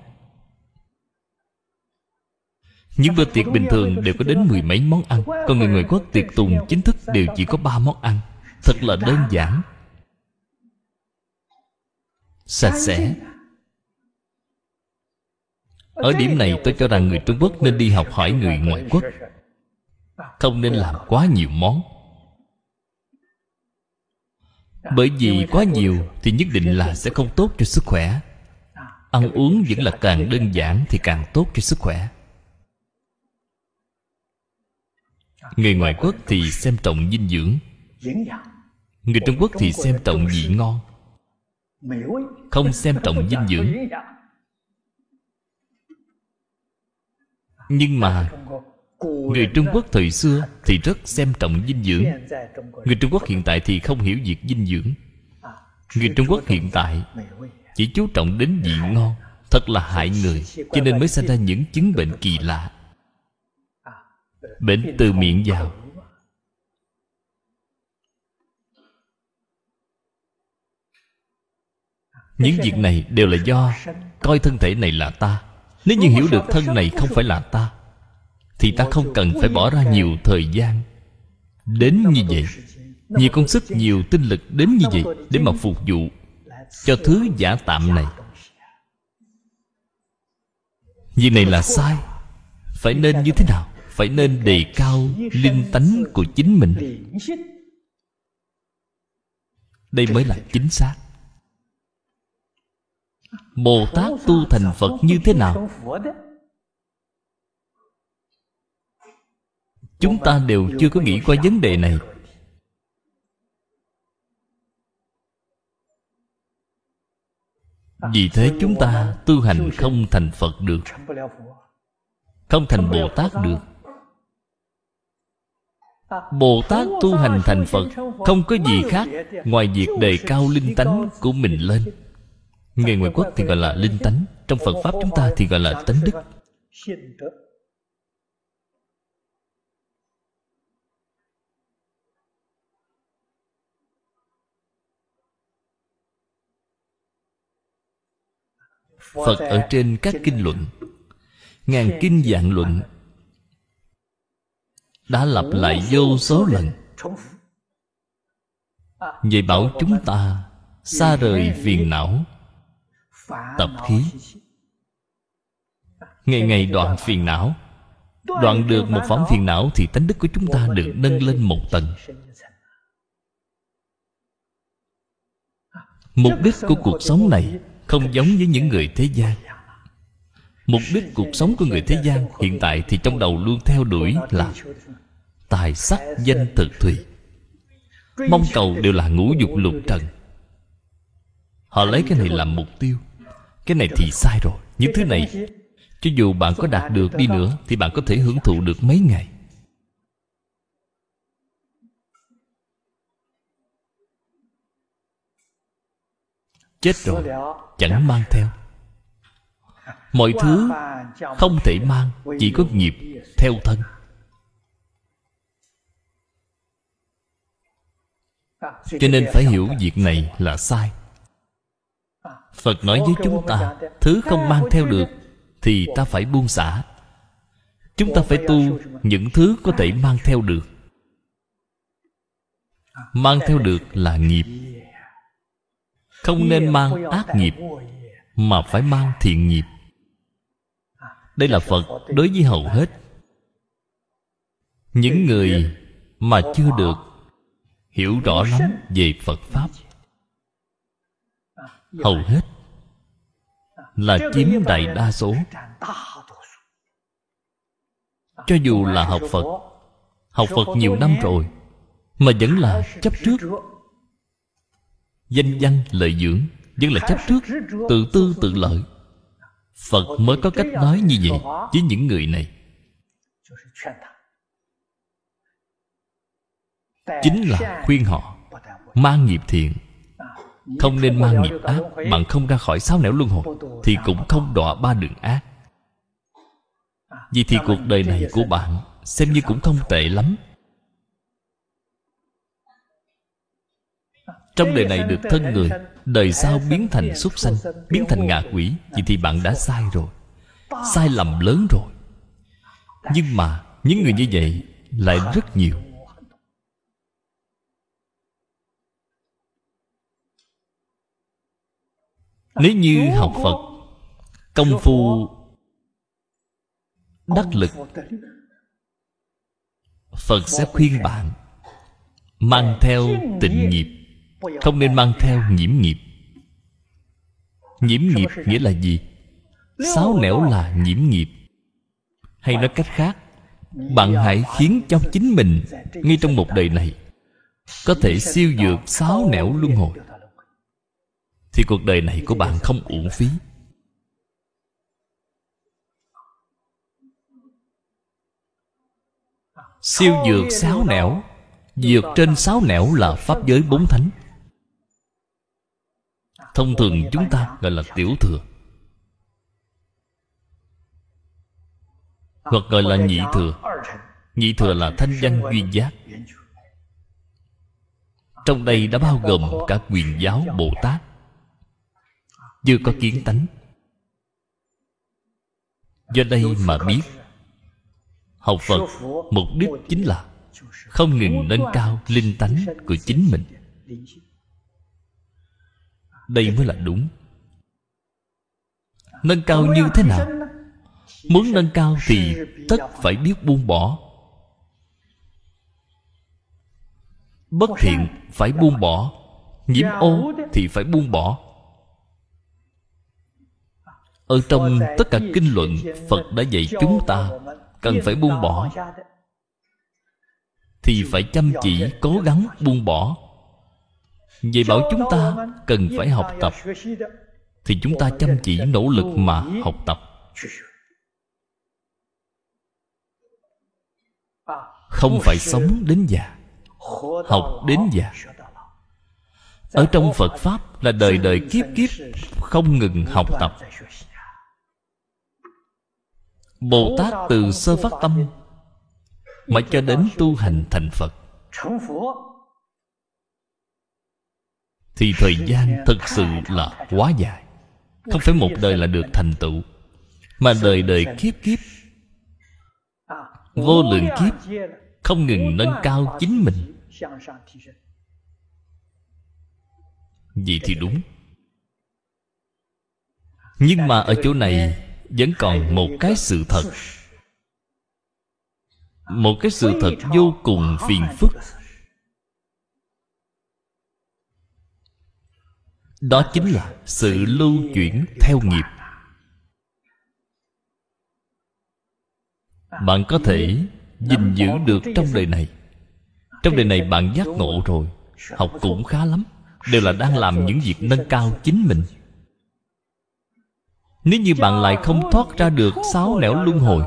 Những bữa tiệc bình thường đều có đến mười mấy món ăn. Còn người ngoại quốc tiệc tùng chính thức đều chỉ có ba món ăn. Thật là đơn giản. Sạch sẽ. Ở điểm này tôi cho rằng người Trung Quốc nên đi học hỏi người ngoại quốc. Không nên làm quá nhiều món. Bởi vì quá nhiều thì nhất định là sẽ không tốt cho sức khỏe. Ăn uống vẫn là càng đơn giản thì càng tốt cho sức khỏe. Người ngoại quốc thì xem trọng dinh dưỡng. Người Trung Quốc thì xem trọng vị ngon. Không xem trọng dinh dưỡng. Nhưng mà người trung quốc thời xưa thì rất xem trọng dinh dưỡng. Người trung quốc hiện tại thì không hiểu việc dinh dưỡng. Người trung quốc hiện tại chỉ chú trọng đến vị ngon, thật là hại người, cho nên mới sinh ra những chứng bệnh kỳ lạ. Bệnh từ miệng vào. Những việc này đều là do coi thân thể này là ta nếu như hiểu được thân này không phải là ta thì ta không cần phải bỏ ra nhiều thời gian đến như vậy nhiều công sức nhiều tinh lực đến như vậy để mà phục vụ cho thứ giả tạm này việc này là sai phải nên như thế nào phải nên đề cao linh tánh của chính mình đây mới là chính xác bồ tát tu thành phật như thế nào? Chúng ta đều chưa có nghĩ qua vấn đề này. Vì thế chúng ta tu hành không thành phật được. Không thành bồ tát được. Bồ tát tu hành thành phật không có gì khác ngoài việc đề cao linh tánh của mình lên người ngoại quốc thì gọi là linh tánh trong phật pháp chúng ta thì gọi là tánh đức. phật ở trên các kinh luận. Ngàn kinh dạng luận đã lặp lại vô số lần. Vậy bảo chúng ta xa rời phiền não tập khí. Ngày ngày đoạn phiền não. Đoạn được một phóng phiền não thì tánh đức của chúng ta được nâng lên một tầng. Mục đích của cuộc sống này không giống với những người thế gian. Mục đích cuộc sống của người thế gian hiện tại thì trong đầu luôn theo đuổi là tài sắc danh thực thùy. Mong cầu đều là ngũ dục lục trần. Họ lấy cái này làm mục tiêu cái này thì sai rồi. Những thứ này, cho dù bạn có đạt được đi nữa, thì bạn có thể hưởng thụ được mấy ngày. Chết rồi. Chẳng mang theo. Mọi thứ không thể mang, chỉ có nghiệp theo thân. Cho nên phải hiểu việc này là sai phật nói với chúng ta thứ không mang theo được thì ta phải buông xả. Chúng ta phải tu những thứ có thể mang theo được. mang theo được là nghiệp. Không nên mang ác nghiệp mà phải mang thiện nghiệp. Đây là phật đối với hầu hết. Những người mà chưa được hiểu rõ lắm về phật pháp hầu hết là chiếm đại đa số. cho dù là học phật học phật nhiều năm rồi mà vẫn là chấp trước. danh văn lợi dưỡng vẫn là chấp trước tự tư tự lợi. Phật mới có cách nói như vậy với những người này. Chính là khuyên họ mang nghiệp thiện không nên mang nghiệp ác bạn không ra khỏi sáu nẻo luân hồi thì cũng không đọa ba đường ác. Vì thì cuộc đời này của bạn xem như cũng không tệ lắm. Trong đời này được thân người đời sau biến thành súc sanh biến thành ngạ quỷ vậy thì bạn đã sai rồi. sai lầm lớn rồi. Nhưng mà những người như vậy lại rất nhiều nếu như học phật, công phu, đắc lực, phật sẽ khuyên bạn mang theo tịnh nghiệp, không nên mang theo nhiễm nghiệp. Nhiễm nghiệp nghĩa là gì? Sáu nẻo là nhiễm nghiệp. Hay nói cách khác, bạn hãy khiến cho chính mình ngay trong một đời này có thể siêu dược sáu nẻo luân hồi thì cuộc đời này của bạn không uổng phí. Siêu dược sáu nẻo. Vượt trên sáu nẻo là pháp giới bốn thánh. Thông thường chúng ta gọi là tiểu thừa. Hoặc gọi là nhị thừa. Nhị thừa là thanh văn duy giác. Trong đây đã bao gồm cả quyền giáo bồ tát chưa có kiến tánh. Do đây mà biết học phật mục đích chính là không ngừng nâng cao linh tánh của chính mình. Đây mới là đúng. Nâng cao như thế nào? Muốn nâng cao thì tất phải biết buông bỏ. Bất thiện phải buông bỏ, nhiễm ô thì phải buông bỏ ở trong tất cả kinh luận phật đã dạy chúng ta cần phải buông bỏ. thì phải chăm chỉ cố gắng buông bỏ. Vậy bảo chúng ta cần phải học tập. thì chúng ta chăm chỉ nỗ lực mà học tập. Không phải sống đến già học đến già. ở trong phật pháp là đời đời kiếp kiếp không ngừng học tập bồ tát từ sơ phát tâm, mà cho đến tu hành thành phật. Thì thời gian thực sự là quá dài. Không phải một đời là được thành tựu, mà đời đời kiếp kiếp. Vô lượng kiếp không ngừng nâng cao chính mình. Vậy thì đúng. Nhưng mà ở chỗ này vẫn còn một cái sự thật. Một cái sự thật vô cùng phiền phức. Đó chính là sự lưu chuyển theo nghiệp. Bạn có thể gìn giữ được trong đời này. Trong đời này bạn giác ngộ rồi, học cũng khá lắm, đều là đang làm những việc nâng cao chính mình nếu như bạn lại không thoát ra được sáu nẻo luân hồi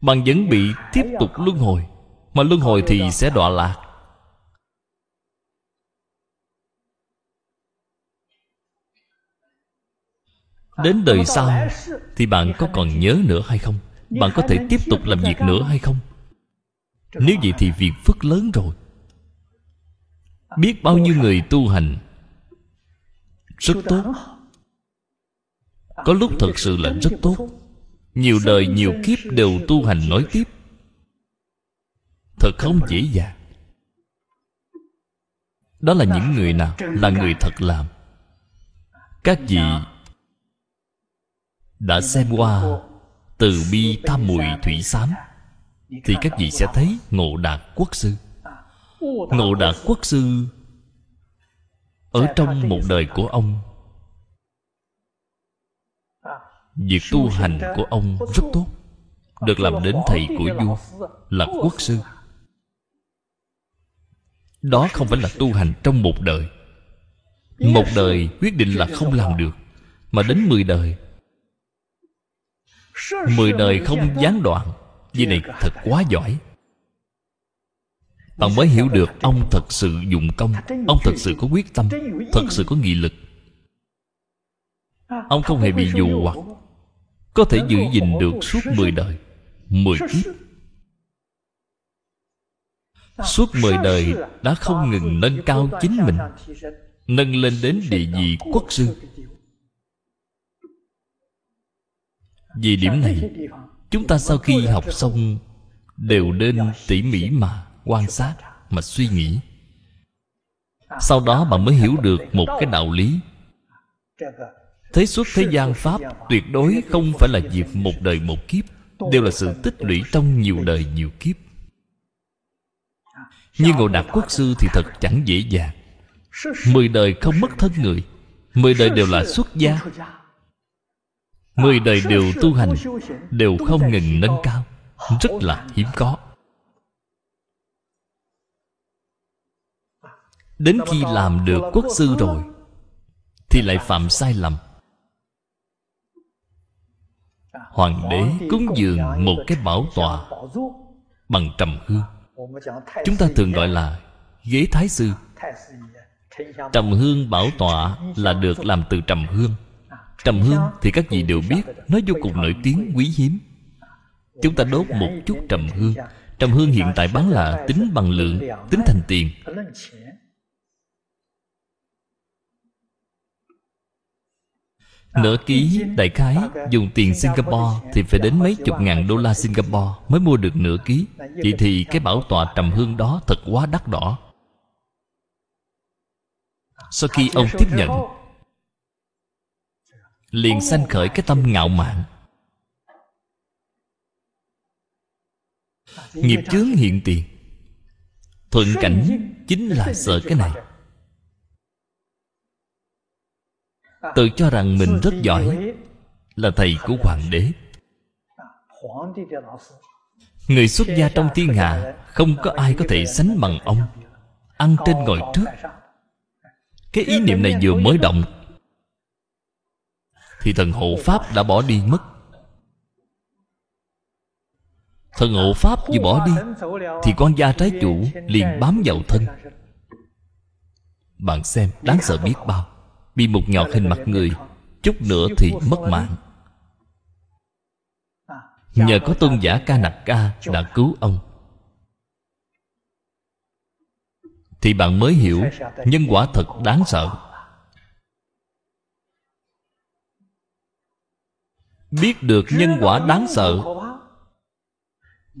bạn vẫn bị tiếp tục luân hồi mà luân hồi thì sẽ đọa lạc. Đến đời sau thì bạn có còn nhớ nữa hay không? Bạn có thể tiếp tục làm việc nữa hay không? Nếu vậy thì việc phức lớn rồi. Biết bao nhiêu người tu hành rất tốt có lúc thật sự là rất tốt. Nhiều đời, nhiều kiếp đều tu hành nói tiếp. Thật không dễ dàng. Đó là những người nào? Là người thật làm. Các vị đã xem qua từ bi tam mùi thủy xám, thì các vị sẽ thấy ngộ đạt quốc sư. Ngộ đạt quốc sư ở trong một đời của ông việc tu hành của ông rất tốt được làm đến thầy của vua là quốc sư. Đó không phải là tu hành trong một đời. Một đời quyết định là không làm được mà đến mười đời. Mười đời không gián đoạn. Vì này thật quá giỏi. Bạn mới hiểu được Ông thật sự dụng công Ông thật sự có quyết tâm Thật sự có nghị lực. Ông không hề bị dụ hoặc có thể giữ gìn được suốt mười đời, mười kiếp. Suốt mười đời Đã không ngừng nâng cao chính mình, Nâng lên đến địa vị quốc sư. Vì điểm này, Chúng ta sau khi học xong Đều nên tỉ mỉ mà quan sát, Mà suy nghĩ. Sau đó bạn mới hiểu được một cái đạo lý. Thế suốt thế gian Pháp Tuyệt đối không phải là việc một đời một kiếp Đều là sự tích lũy trong nhiều đời nhiều kiếp. Như Ngộ Đạt Quốc Sư thì thật chẳng dễ dàng. Mười đời không mất thân người Mười đời đều là xuất gia. Mười đời đều tu hành Đều không ngừng nâng cao Rất là hiếm có. Đến khi làm được quốc sư rồi Thì lại phạm sai lầm Hoàng đế cúng dường một cái bảo tọa bằng trầm hương chúng ta thường gọi là ghế thái sư. Trầm hương bảo tọa là được làm từ trầm hương. Trầm hương thì các vị đều biết nó vô cùng nổi tiếng quý hiếm. Chúng ta đốt một chút trầm hương. trầm hương hiện tại bán là tính bằng lượng tính thành tiền Nửa ký đại khái dùng tiền Singapore Thì phải đến mấy chục ngàn đô la Singapore Mới mua được nửa ký. Vậy thì cái bảo tọa trầm hương đó thật quá đắt đỏ. Sau khi ông tiếp nhận Liền sanh khởi cái tâm ngạo mạn. Nghiệp chướng hiện tiền. Thuận cảnh chính là sợ cái này tự cho rằng mình rất giỏi là thầy của hoàng đế. Người xuất gia trong thiên hạ không có ai có thể sánh bằng ông. Ăn trên ngồi trước. Cái ý niệm này vừa mới động thì thần hộ pháp đã bỏ đi mất. Thần hộ pháp vừa bỏ đi thì con gia trái chủ liền bám vào thân. Bạn xem đáng sợ biết bao Bị một nhọt hình mặt người, Chút nữa thì mất mạng. Nhờ có tôn giả ca nặc ca đã cứu ông. Thì bạn mới hiểu Nhân quả thật đáng sợ. Biết được nhân quả đáng sợ,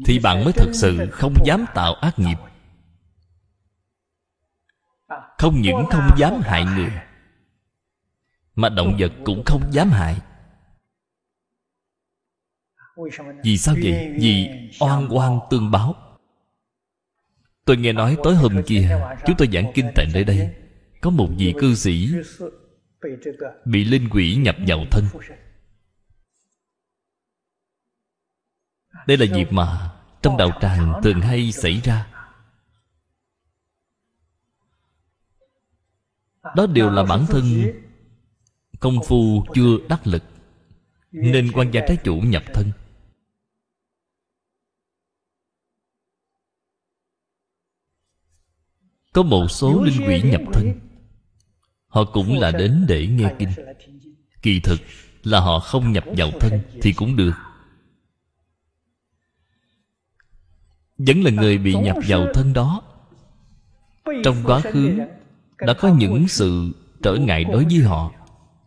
Thì bạn mới thực sự không dám tạo ác nghiệp. Không những không dám hại người mà động vật cũng không dám hại. Vì sao vậy? Vì oan oan tương báo. Tôi nghe nói tối hôm kia, Chúng tôi giảng kinh tại nơi đây. Có một vị cư sĩ Bị linh quỷ nhập vào thân. Đây là việc mà Trong đạo tràng thường hay xảy ra. Đó đều là bản thân Công phu chưa đắc lực, Nên quan gia trái chủ nhập thân. Có một số linh quỷ nhập thân. Họ cũng là đến để nghe kinh. Kỳ thực là họ không nhập vào thân Thì cũng được. Vẫn là người bị nhập vào thân đó. Trong quá khứ Đã có những sự trở ngại đối với họ.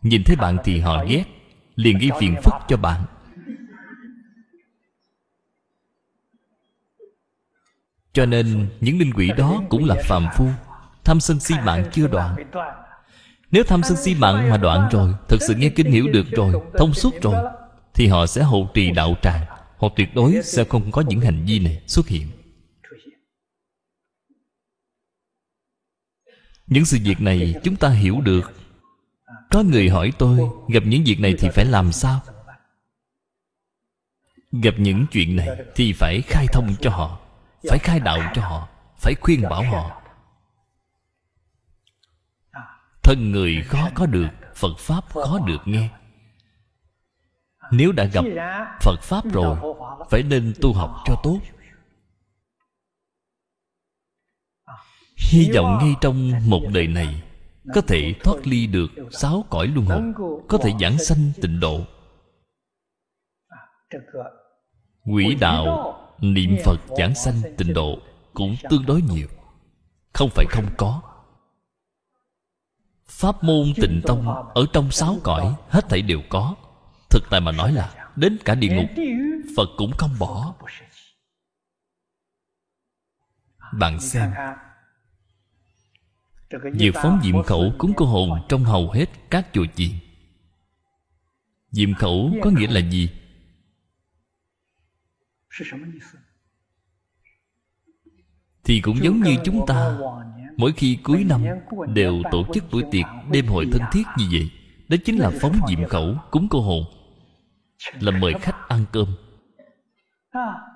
Nhìn thấy bạn thì họ ghét, Liền gây phiền phức cho bạn. Cho nên, những linh quỷ đó cũng là phàm phu. Tham sân si mạng chưa đoạn. Nếu tham sân si mạng mà đoạn rồi, Thật sự nghe kinh hiểu được rồi, Thông suốt rồi, Thì họ sẽ hộ trì đạo tràng. Họ tuyệt đối sẽ không có những hành vi này xuất hiện. Những sự việc này chúng ta hiểu được có người hỏi tôi, Gặp những việc này thì phải làm sao? Gặp những chuyện này Thì phải khai thông cho họ, Phải khai đạo cho họ, Phải khuyên bảo họ. Thân người khó có được, Phật Pháp khó được nghe. Nếu đã gặp Phật Pháp rồi, Phải nên tu học cho tốt. Hy vọng ngay trong một đời này có thể thoát ly được sáu cõi luân hồi. Có thể giảng sanh tịnh độ. Quỷ đạo niệm phật giảng sanh tịnh độ cũng tương đối nhiều. Không phải không có. Pháp môn tịnh tông ở trong sáu cõi hết thảy đều có. Thực tại mà nói là đến cả địa ngục, phật cũng không bỏ. Bạn xem Việc phóng diệm khẩu cúng cô hồn Trong hầu hết các chùa chiền. Diệm khẩu có nghĩa là gì? Thì cũng giống như chúng ta Mỗi khi cuối năm Đều tổ chức buổi tiệc đêm hội thân thiết như vậy Đó chính là phóng diệm khẩu cúng cô hồn. Là mời khách ăn cơm.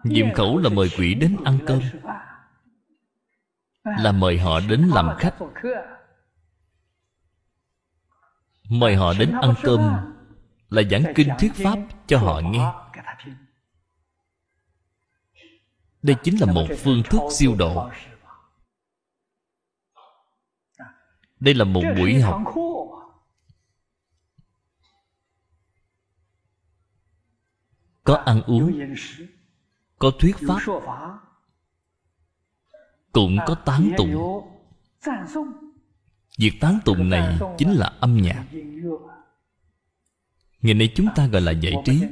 Diệm khẩu là mời quỷ đến ăn cơm là mời họ đến làm khách. Mời họ đến ăn cơm là giảng kinh thuyết pháp cho họ nghe. Đây chính là một phương thức siêu độ. Đây là một buổi học. Có ăn uống, có thuyết pháp cũng có tán tụng việc tán tụng này chính là âm nhạc. Ngày nay chúng ta gọi là giải trí.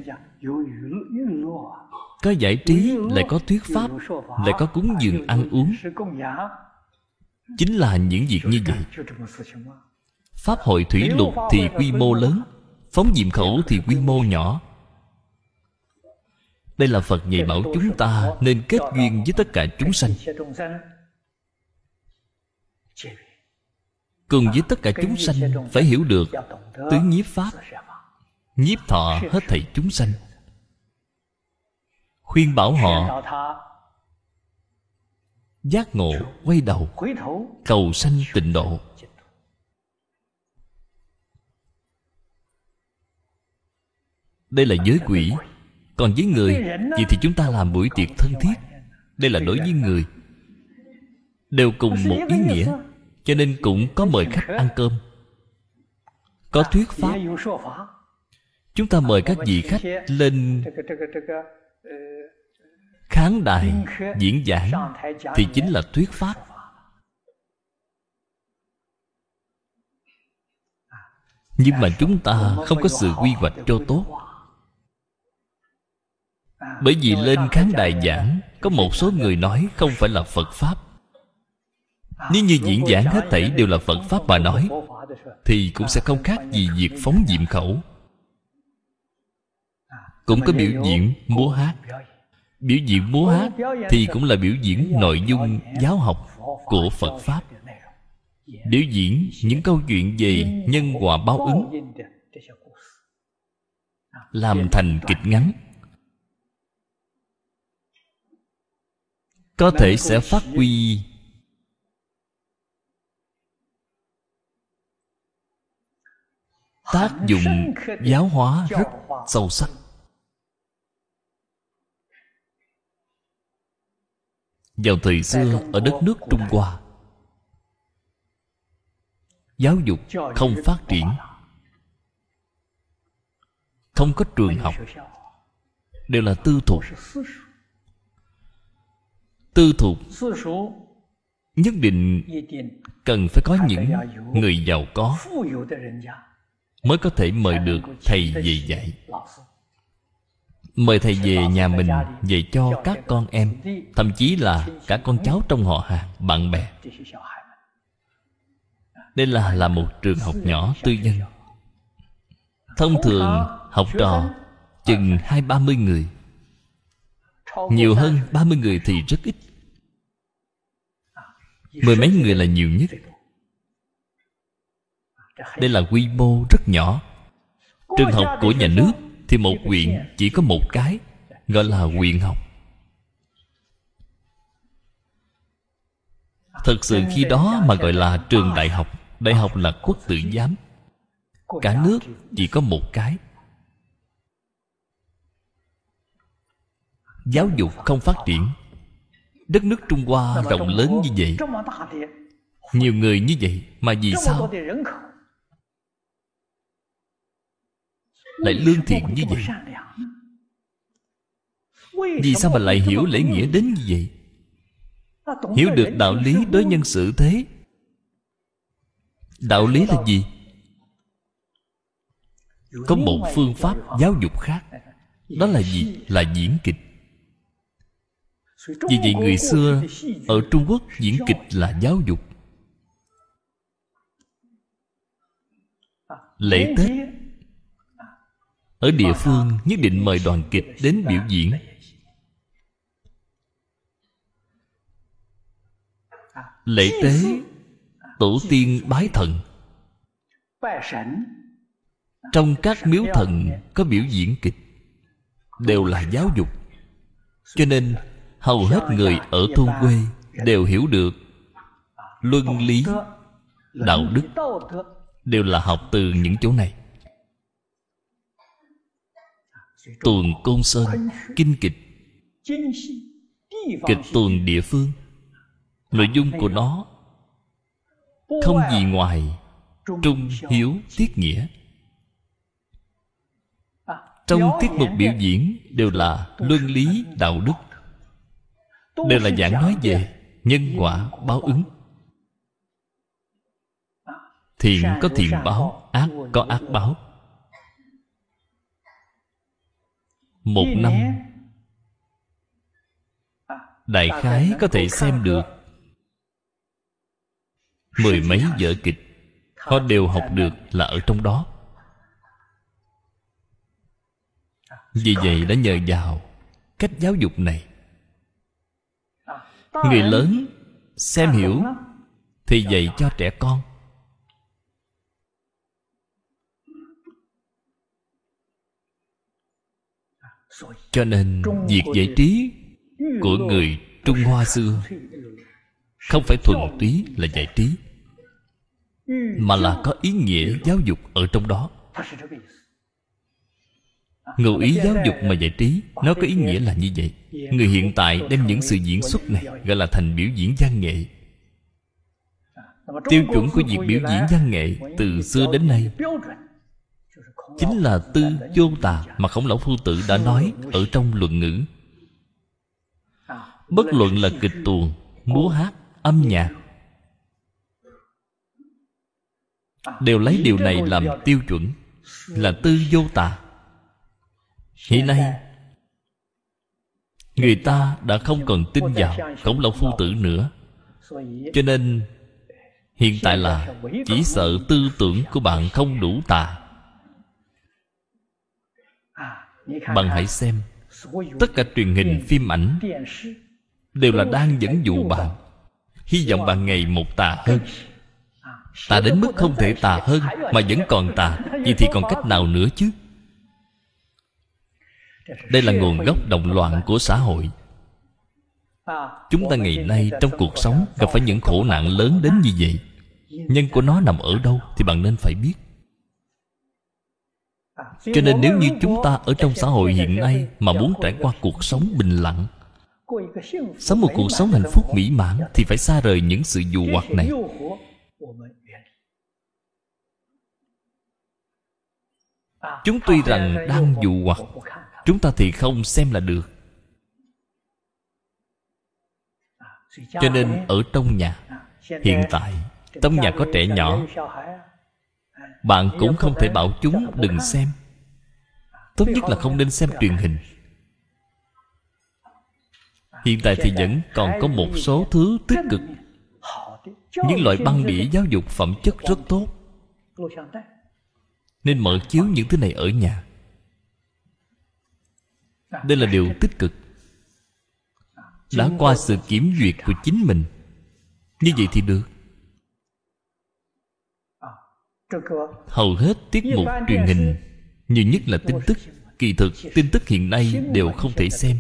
Có giải trí lại có thuyết pháp, lại có cúng dường ăn uống. Chính là những việc như vậy. Pháp hội thủy lục thì quy mô lớn, phóng diệm khẩu thì quy mô nhỏ. Đây là phật dạy bảo chúng ta nên kết duyên với tất cả chúng sanh cùng với tất cả chúng sanh phải hiểu được tứ nhiếp pháp nhiếp thọ hết thảy chúng sanh. Khuyên bảo họ giác ngộ quay đầu cầu sanh tịnh độ. Đây là giới quỷ. Còn với người Vậy thì chúng ta làm buổi tiệc thân thiết. Đây là đối với người Đều cùng một ý nghĩa Cho nên cũng có mời khách ăn cơm. Có thuyết pháp. Chúng ta mời các vị khách lên Kháng đài diễn giảng Thì chính là thuyết pháp. Nhưng mà chúng ta không có sự quy hoạch cho tốt. bởi vì lên khán đài giảng có một số người nói không phải là phật pháp nếu như diễn giảng hết thảy đều là phật pháp mà nói thì cũng sẽ không khác gì việc phóng diệm khẩu. Cũng có biểu diễn múa hát. Biểu diễn múa hát thì cũng là biểu diễn nội dung giáo học của phật pháp. biểu diễn những câu chuyện về nhân quả báo ứng làm thành kịch ngắn. có thể sẽ phát huy tác dụng giáo hóa rất sâu sắc. Vào thời xưa, ở đất nước trung hoa, giáo dục không phát triển, không có trường học, đều là tư thục. Tư thục nhất định cần phải có những người giàu có mới có thể mời được thầy về dạy. Mời thầy về nhà mình dạy cho các con em, thậm chí là cả con cháu trong họ hàng, bạn bè. Đây là là một trường học nhỏ tư nhân. Thông thường học trò chừng hai ba mươi người. Nhiều hơn 30 người thì rất ít. Mười mấy người là nhiều nhất. Đây là quy mô rất nhỏ. Trường học của nhà nước Thì một huyện chỉ có một cái Gọi là huyện học. Thật sự khi đó mà gọi là trường đại học Đại học là quốc tự giám. Cả nước chỉ có một cái. Giáo dục không phát triển. Đất nước trung hoa rộng lớn như vậy. Nhiều người như vậy mà vì sao lại lương thiện như vậy? Vì sao mà lại hiểu lễ nghĩa đến như vậy? Hiểu được đạo lý đối nhân xử thế. Đạo lý là gì? Có một phương pháp giáo dục khác. Đó là gì? Là diễn kịch. Vì vậy người xưa Ở Trung Quốc diễn kịch là giáo dục. Lễ Tết ở địa phương, nhất định mời đoàn kịch đến biểu diễn. Lễ tế, Tổ tiên bái thần. Trong các miếu thần có biểu diễn kịch, Đều là giáo dục. Cho nên, hầu hết người ở thôn quê đều hiểu được luân lý, đạo đức, đều là học từ những chỗ này tuần côn sơn kinh kịch. Kịch tuồng địa phương. Nội dung của nó không gì ngoài trung hiếu tiết nghĩa. Trong tiết mục biểu diễn đều là luân lý đạo đức. đều là giảng nói về nhân quả báo ứng. Thiện có thiện báo ác có ác báo một năm. đại khái có thể xem được. mười mấy vở kịch họ đều học được là ở trong đó. Vì vậy đã nhờ vào cách giáo dục này. Người lớn xem hiểu thì dạy cho trẻ con cho nên việc giải trí của người trung hoa xưa không phải thuần túy là giải trí, mà là có ý nghĩa giáo dục ở trong đó. Ngụ ý giáo dục mà giải trí, nó có ý nghĩa là như vậy. Người hiện tại đem những sự diễn xuất này gọi là thành biểu diễn văn nghệ. Tiêu chuẩn của việc biểu diễn văn nghệ từ xưa đến nay chính là tư vô tà mà khổng lão phu tử đã nói ở trong luận ngữ. Bất luận là kịch tuồng, múa hát, âm nhạc, đều lấy điều này làm tiêu chuẩn, là tư vô tà. Hiện nay, người ta đã không còn tin vào khổng lão phu tử nữa. Cho nên, hiện tại là chỉ sợ tư tưởng của bạn không đủ tà bạn hãy xem, tất cả truyền hình, phim ảnh đều là đang dẫn dụ bạn. Hy vọng bạn ngày một tà hơn. Tà đến mức không thể tà hơn, mà vẫn còn tà. Vậy thì còn cách nào nữa chứ? Đây là nguồn gốc động loạn của xã hội. Chúng ta ngày nay trong cuộc sống gặp phải những khổ nạn lớn đến như vậy. Nhân của nó nằm ở đâu thì bạn nên phải biết cho nên nếu như chúng ta ở trong xã hội hiện nay mà muốn trải qua cuộc sống bình lặng, sống một cuộc sống hạnh phúc mỹ mãn thì phải xa rời những sự dụ hoặc này. Chúng tuy rằng đang dụ hoặc, chúng ta thì không xem là được. Cho nên ở trong nhà, hiện tại, trong nhà có trẻ nhỏ, bạn cũng không thể bảo chúng đừng xem tốt nhất là không nên xem truyền hình. Hiện tại thì vẫn còn có một số thứ tích cực. Những loại băng đĩa giáo dục phẩm chất rất tốt. Nên mở chiếu những thứ này ở nhà. Đây là điều tích cực. Đã qua sự kiểm duyệt của chính mình. Như vậy thì được. Hầu hết tiết mục truyền hình nhiều nhất là tin tức, kỳ thực, tin tức hiện nay đều không thể xem.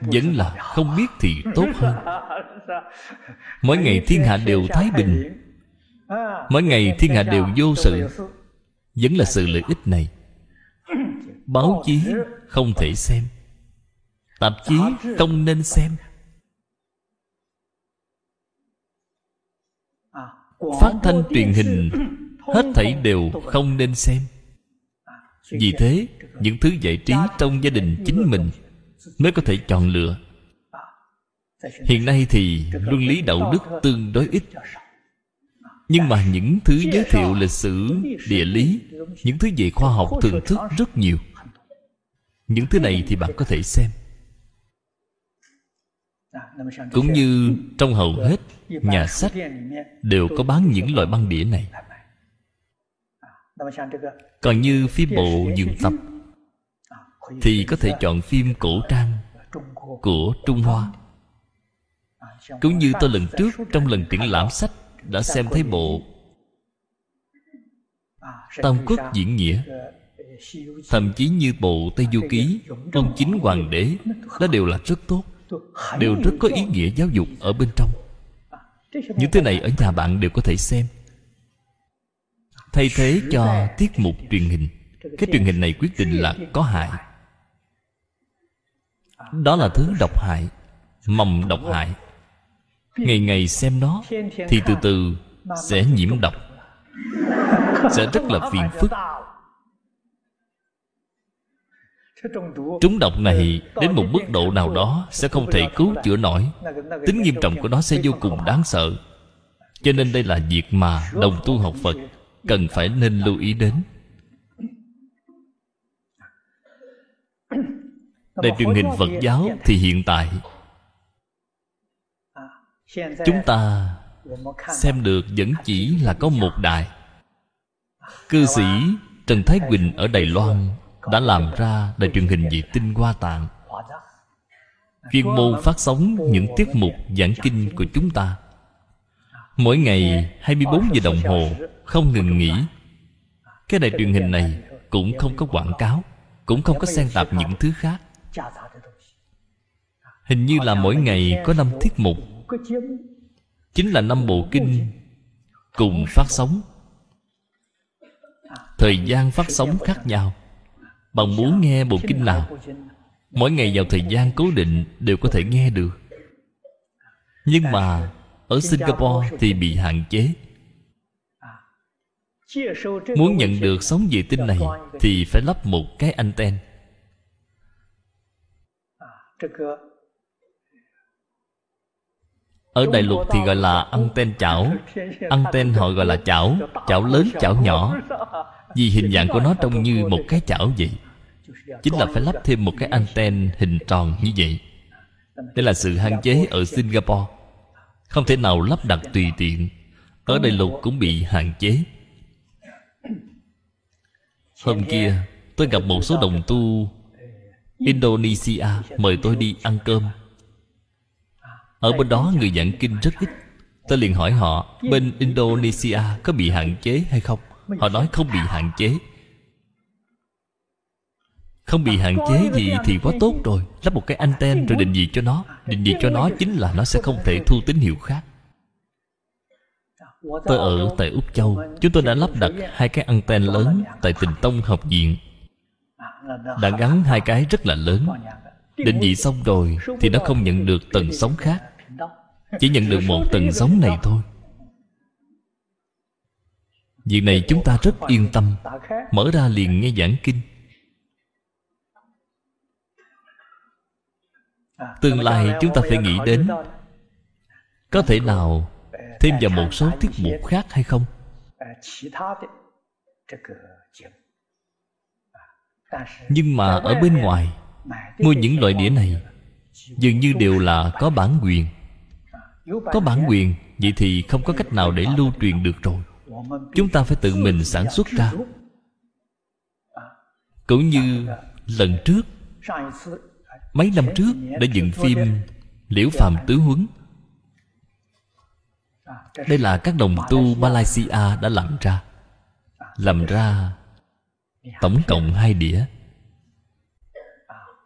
Vẫn là không biết thì tốt hơn. Mỗi ngày thiên hạ đều thái bình. Mỗi ngày thiên hạ đều vô sự. Vẫn là sự lợi ích này. Báo chí không thể xem tạp chí không nên xem. Phát thanh truyền hình hết thảy đều không nên xem. Vì thế những thứ giải trí trong gia đình chính mình mới có thể chọn lựa. Hiện nay thì luân lý đạo đức tương đối ít. Nhưng mà những thứ giới thiệu lịch sử địa lý những thứ về khoa học thường thức rất nhiều. những thứ này thì bạn có thể xem cũng như trong hầu hết nhà sách đều có bán những loại băng đĩa này. Còn như phim bộ dường tập thì có thể chọn phim cổ trang của trung hoa. Cũng như tôi lần trước trong lần triển lãm sách đã xem thấy bộ tam quốc diễn nghĩa thậm chí như bộ tây du ký ông chính hoàng đế đó đều là rất tốt đều rất có ý nghĩa giáo dục ở bên trong. Những thứ này ở nhà bạn đều có thể xem. Thay thế cho tiết mục truyền hình. Cái truyền hình này quyết định là có hại. đó là thứ độc hại mầm độc hại. ngày ngày xem nó thì từ từ sẽ nhiễm độc. Sẽ rất là phiền phức trúng độc này đến một mức độ nào đó sẽ không thể cứu chữa nổi. Tính nghiêm trọng của nó sẽ vô cùng đáng sợ. Cho nên đây là việc mà đồng tu học phật cần phải nên lưu ý đến. Đài truyền hình Phật giáo thì hiện tại Chúng ta xem được vẫn chỉ là có một đài Cư sĩ Trần Thái Quỳnh ở Đài Loan đã làm ra đài truyền hình vệ tinh hoa tạng. Chuyên môn phát sóng những tiết mục giảng kinh của chúng ta. Mỗi ngày 24 giờ đồng hồ, Không ngừng nghỉ. Cái đài truyền hình này Cũng không có quảng cáo, Cũng không có xen tạp những thứ khác. Hình như là mỗi ngày có năm tiết mục. Chính là năm bộ kinh Cùng phát sóng. Thời gian phát sóng khác nhau. Bạn muốn nghe bộ kinh nào? Mỗi ngày vào thời gian cố định Đều có thể nghe được. Nhưng mà Ở Singapore thì bị hạn chế. Muốn nhận được sóng vệ tinh này Thì phải lắp một cái anten ở đại lục thì gọi là anten chảo. Anten họ gọi là chảo. Chảo lớn chảo nhỏ. Vì hình dạng của nó trông như một cái chảo vậy. Chính là phải lắp thêm một cái anten hình tròn như vậy. Đây là sự hạn chế ở Singapore. Không thể nào lắp đặt tùy tiện. Ở đại lục cũng bị hạn chế. Hôm kia tôi gặp một số đồng tu Indonesia mời tôi đi ăn cơm ở bên đó người giảng kinh rất ít. Tôi liền hỏi họ, Bên Indonesia có bị hạn chế hay không? Họ nói không bị hạn chế. Không bị hạn chế gì thì quá tốt rồi. Lắp một cái anten rồi định vị cho nó. Định vị cho nó chính là nó sẽ không thể thu tín hiệu khác. Tôi ở tại Úc Châu. Chúng tôi đã lắp đặt hai cái anten lớn Tại tình tông học viện. Đã gắn hai cái rất là lớn. Định vị xong rồi Thì nó không nhận được tần sóng khác chỉ nhận được một tầng sống này thôi. Việc này chúng ta rất yên tâm. Mở ra liền nghe giảng kinh. Tương lai chúng ta phải nghĩ đến, Có thể nào Thêm vào một số tiết mục khác hay không? Nhưng mà ở bên ngoài Mua những loại đĩa này Dường như đều là có bản quyền có bản quyền, Vậy thì không có cách nào để lưu truyền được rồi. Chúng ta phải tự mình sản xuất ra. Cũng như lần trước, Mấy năm trước đã dựng phim Liễu Phạm Tứ Huấn. Đây là các đồng tu Malaysia đã làm ra. Làm ra Tổng cộng hai đĩa.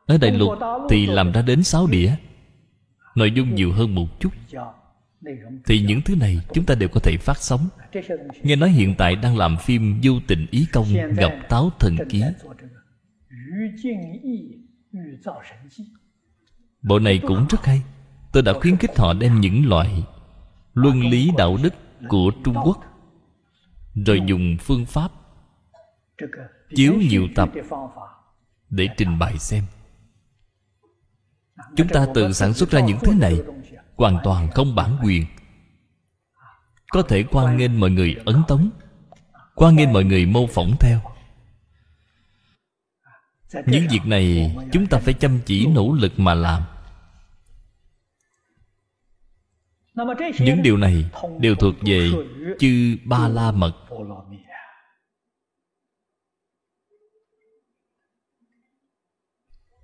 Ở Đại Lục thì làm ra đến sáu đĩa nội dung nhiều hơn một chút. Thì những thứ này chúng ta đều có thể phát sóng. Nghe nói hiện tại đang làm phim du tình ý công gặp táo thần ký. Bộ này cũng rất hay. Tôi đã khuyến khích họ đem những loại luân lý đạo đức của trung quốc, rồi dùng phương pháp chiếu nhiều tập để trình bày xem chúng ta tự sản xuất ra những thứ này hoàn toàn không bản quyền. Có thể quan nghênh mọi người ấn tống quan nghênh mọi người mô phỏng theo. Những việc này chúng ta phải chăm chỉ nỗ lực mà làm. Những điều này đều thuộc về chư ba la mật.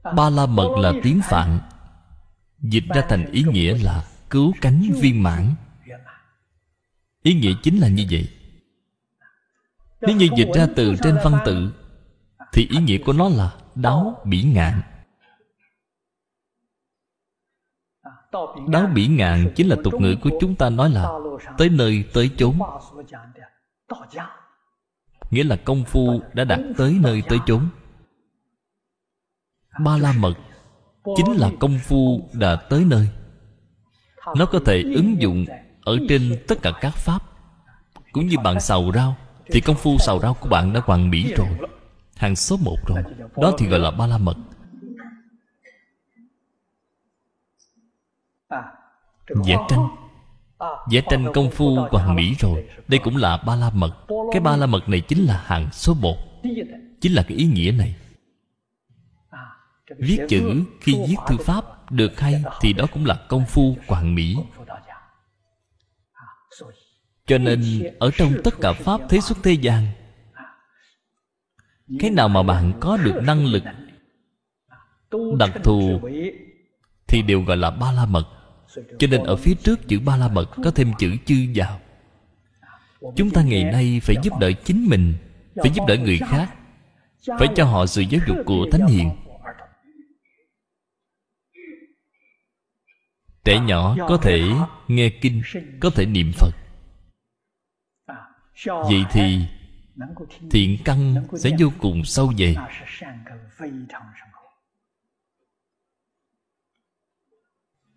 Ba la mật là tiếng phạn. Dịch ra thành ý nghĩa là cứu cánh viên mãn. Ý nghĩa chính là như vậy. Nếu như dịch ra từ trên văn tự, thì ý nghĩa của nó là đáo bỉ ngạn. Đáo bỉ ngạn chính là tục ngữ của chúng ta nói là Tới nơi tới chốn. Nghĩa là công phu đã đạt tới nơi tới chốn. Ba la mật Chính là công phu đã tới nơi. Nó có thể ứng dụng Ở trên tất cả các pháp. Cũng như bạn xào rau, Thì công phu xào rau của bạn đã hoàn mỹ rồi. Hàng số một rồi. Đó thì gọi là ba la mật. Vẽ tranh. Vẽ tranh công phu hoàn mỹ rồi. Đây cũng là ba la mật. Cái ba la mật này chính là hàng số một. Chính là cái ý nghĩa này. Viết chữ khi viết thư pháp Được hay thì đó cũng là công phu hoàn mỹ. Cho nên Ở trong tất cả pháp thế xuất thế gian Cái nào mà bạn có được năng lực Đặc thù Thì đều gọi là ba la mật. Cho nên ở phía trước chữ ba la mật Có thêm chữ chư vào. Chúng ta ngày nay phải giúp đỡ chính mình Phải giúp đỡ người khác Phải cho họ sự giáo dục của Thánh Hiền Trẻ nhỏ có thể nghe kinh, Có thể niệm Phật. Vậy thì Thiện căn sẽ vô cùng sâu dày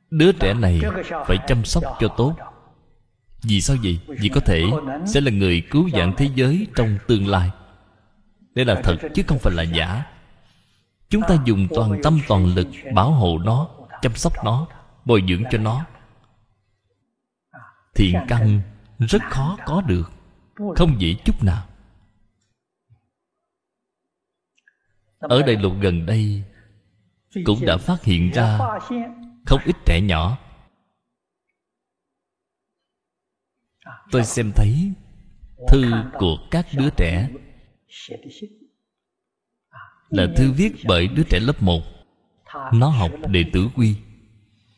Đứa trẻ này phải chăm sóc cho tốt. Vì sao vậy? Vì có thể sẽ là người cứu vãn thế giới trong tương lai. Đây là thật chứ không phải là giả. Chúng ta dùng toàn tâm toàn lực bảo hộ nó, Chăm sóc nó. Bồi dưỡng cho nó. Thiện căn rất khó có được, Không dễ chút nào. Ở đại lục gần đây, Cũng đã phát hiện ra không ít trẻ nhỏ. Tôi xem thấy thư của các đứa trẻ là thư viết bởi đứa trẻ lớp 1 Nó học đệ tử quy.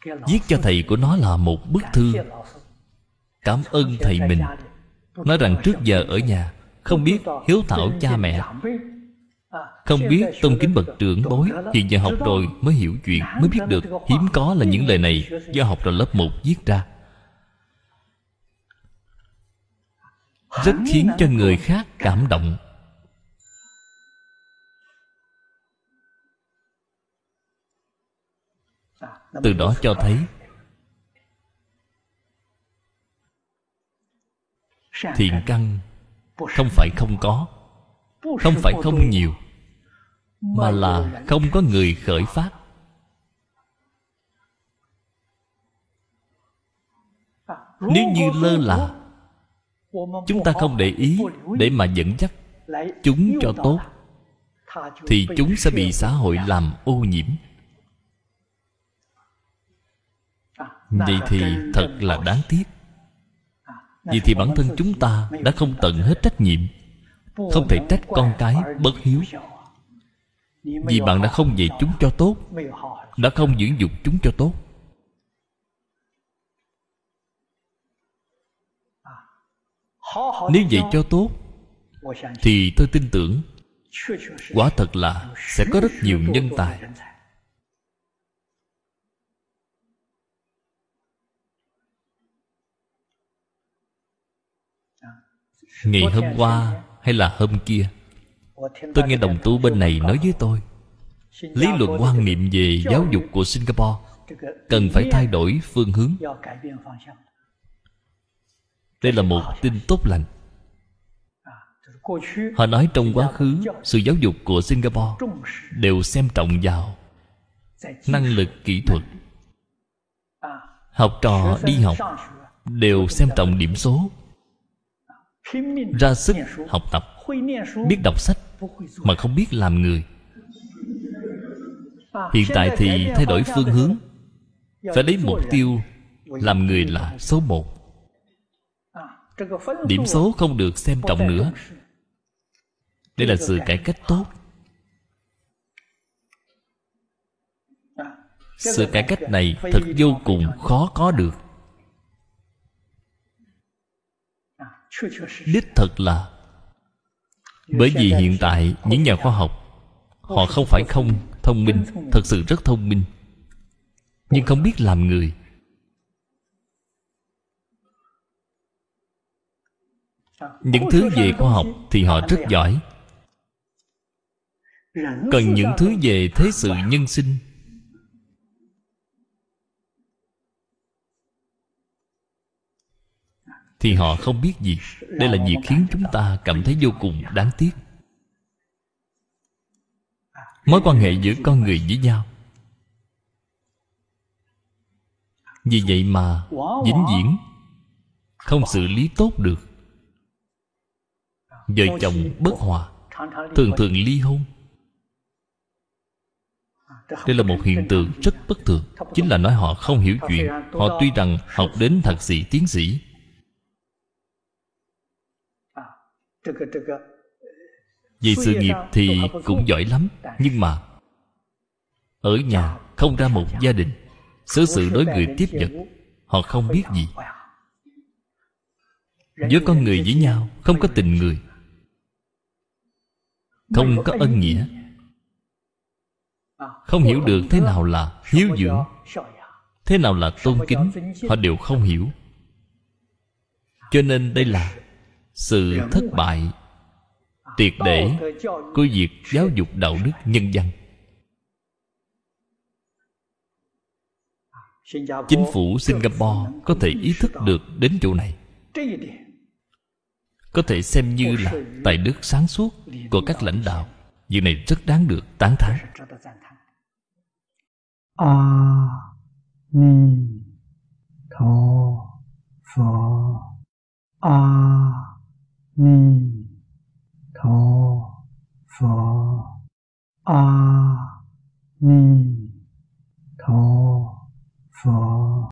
Viết cho thầy của nó là một bức thư. Cảm ơn thầy mình. Nói rằng trước giờ ở nhà, Không biết hiếu thảo cha mẹ. Không biết tôn kính bậc trưởng bối Hiện giờ học rồi mới hiểu chuyện, Mới biết được hiếm có là những lời này Do học rồi lớp 1 viết ra. Rất khiến cho người khác cảm động. Từ đó cho thấy Thiện căn Không phải không có không phải không nhiều mà là không có người khởi phát. Nếu như lơ là chúng ta không để ý để mà dẫn dắt chúng cho tốt thì chúng sẽ bị xã hội làm ô nhiễm vậy thì thật là đáng tiếc. Vậy thì bản thân chúng ta đã không tận hết trách nhiệm không thể trách con cái bất hiếu. vì bạn đã không dạy chúng cho tốt đã không dưỡng dục chúng cho tốt. Nếu dạy cho tốt thì tôi tin tưởng quả thật là sẽ có rất nhiều nhân tài ngày hôm qua hay là hôm kia tôi nghe đồng tu bên này nói với tôi lý luận quan niệm về giáo dục của singapore cần phải thay đổi phương hướng. đây là một tin tốt lành. Họ nói trong quá khứ sự giáo dục của singapore đều xem trọng vào năng lực kỹ thuật học trò đi học đều xem trọng điểm số ra sức học tập biết đọc sách mà không biết làm người. Hiện tại thì thay đổi phương hướng. Phải lấy mục tiêu làm người là số một. Điểm số không được xem trọng nữa. đây là sự cải cách tốt. Sự cải cách này thật vô cùng khó có được đích thật là bởi vì hiện tại những nhà khoa học họ không phải không thông minh thật sự rất thông minh. nhưng không biết làm người. Những thứ về khoa học thì họ rất giỏi. Cần những thứ về thế sự nhân sinh thì họ không biết gì. Đây là việc khiến chúng ta cảm thấy vô cùng đáng tiếc. Mối quan hệ giữa con người với nhau. Vì vậy mà vĩnh viễn không xử lý tốt được. Vợ chồng bất hòa, thường thường ly hôn. Đây là một hiện tượng rất bất thường. Chính là nói họ không hiểu chuyện. Họ tuy rằng học đến thạc sĩ, tiến sĩ về sự nghiệp thì cũng giỏi lắm nhưng mà ở nhà không ra một gia đình xử sự đối người tiếp vật họ không biết gì. giữa con người với nhau không có tình người. không có ân nghĩa. Không hiểu được thế nào là hiếu dưỡng thế nào là tôn kính họ đều không hiểu. Cho nên đây là sự thất bại tuyệt để của việc giáo dục đạo đức nhân dân chính phủ singapore có thể ý thức được đến chỗ này. Có thể xem như là tài đức sáng suốt của các lãnh đạo. Việc này rất đáng được tán thán. A ni tho phở a 弥陀佛阿弥陀佛。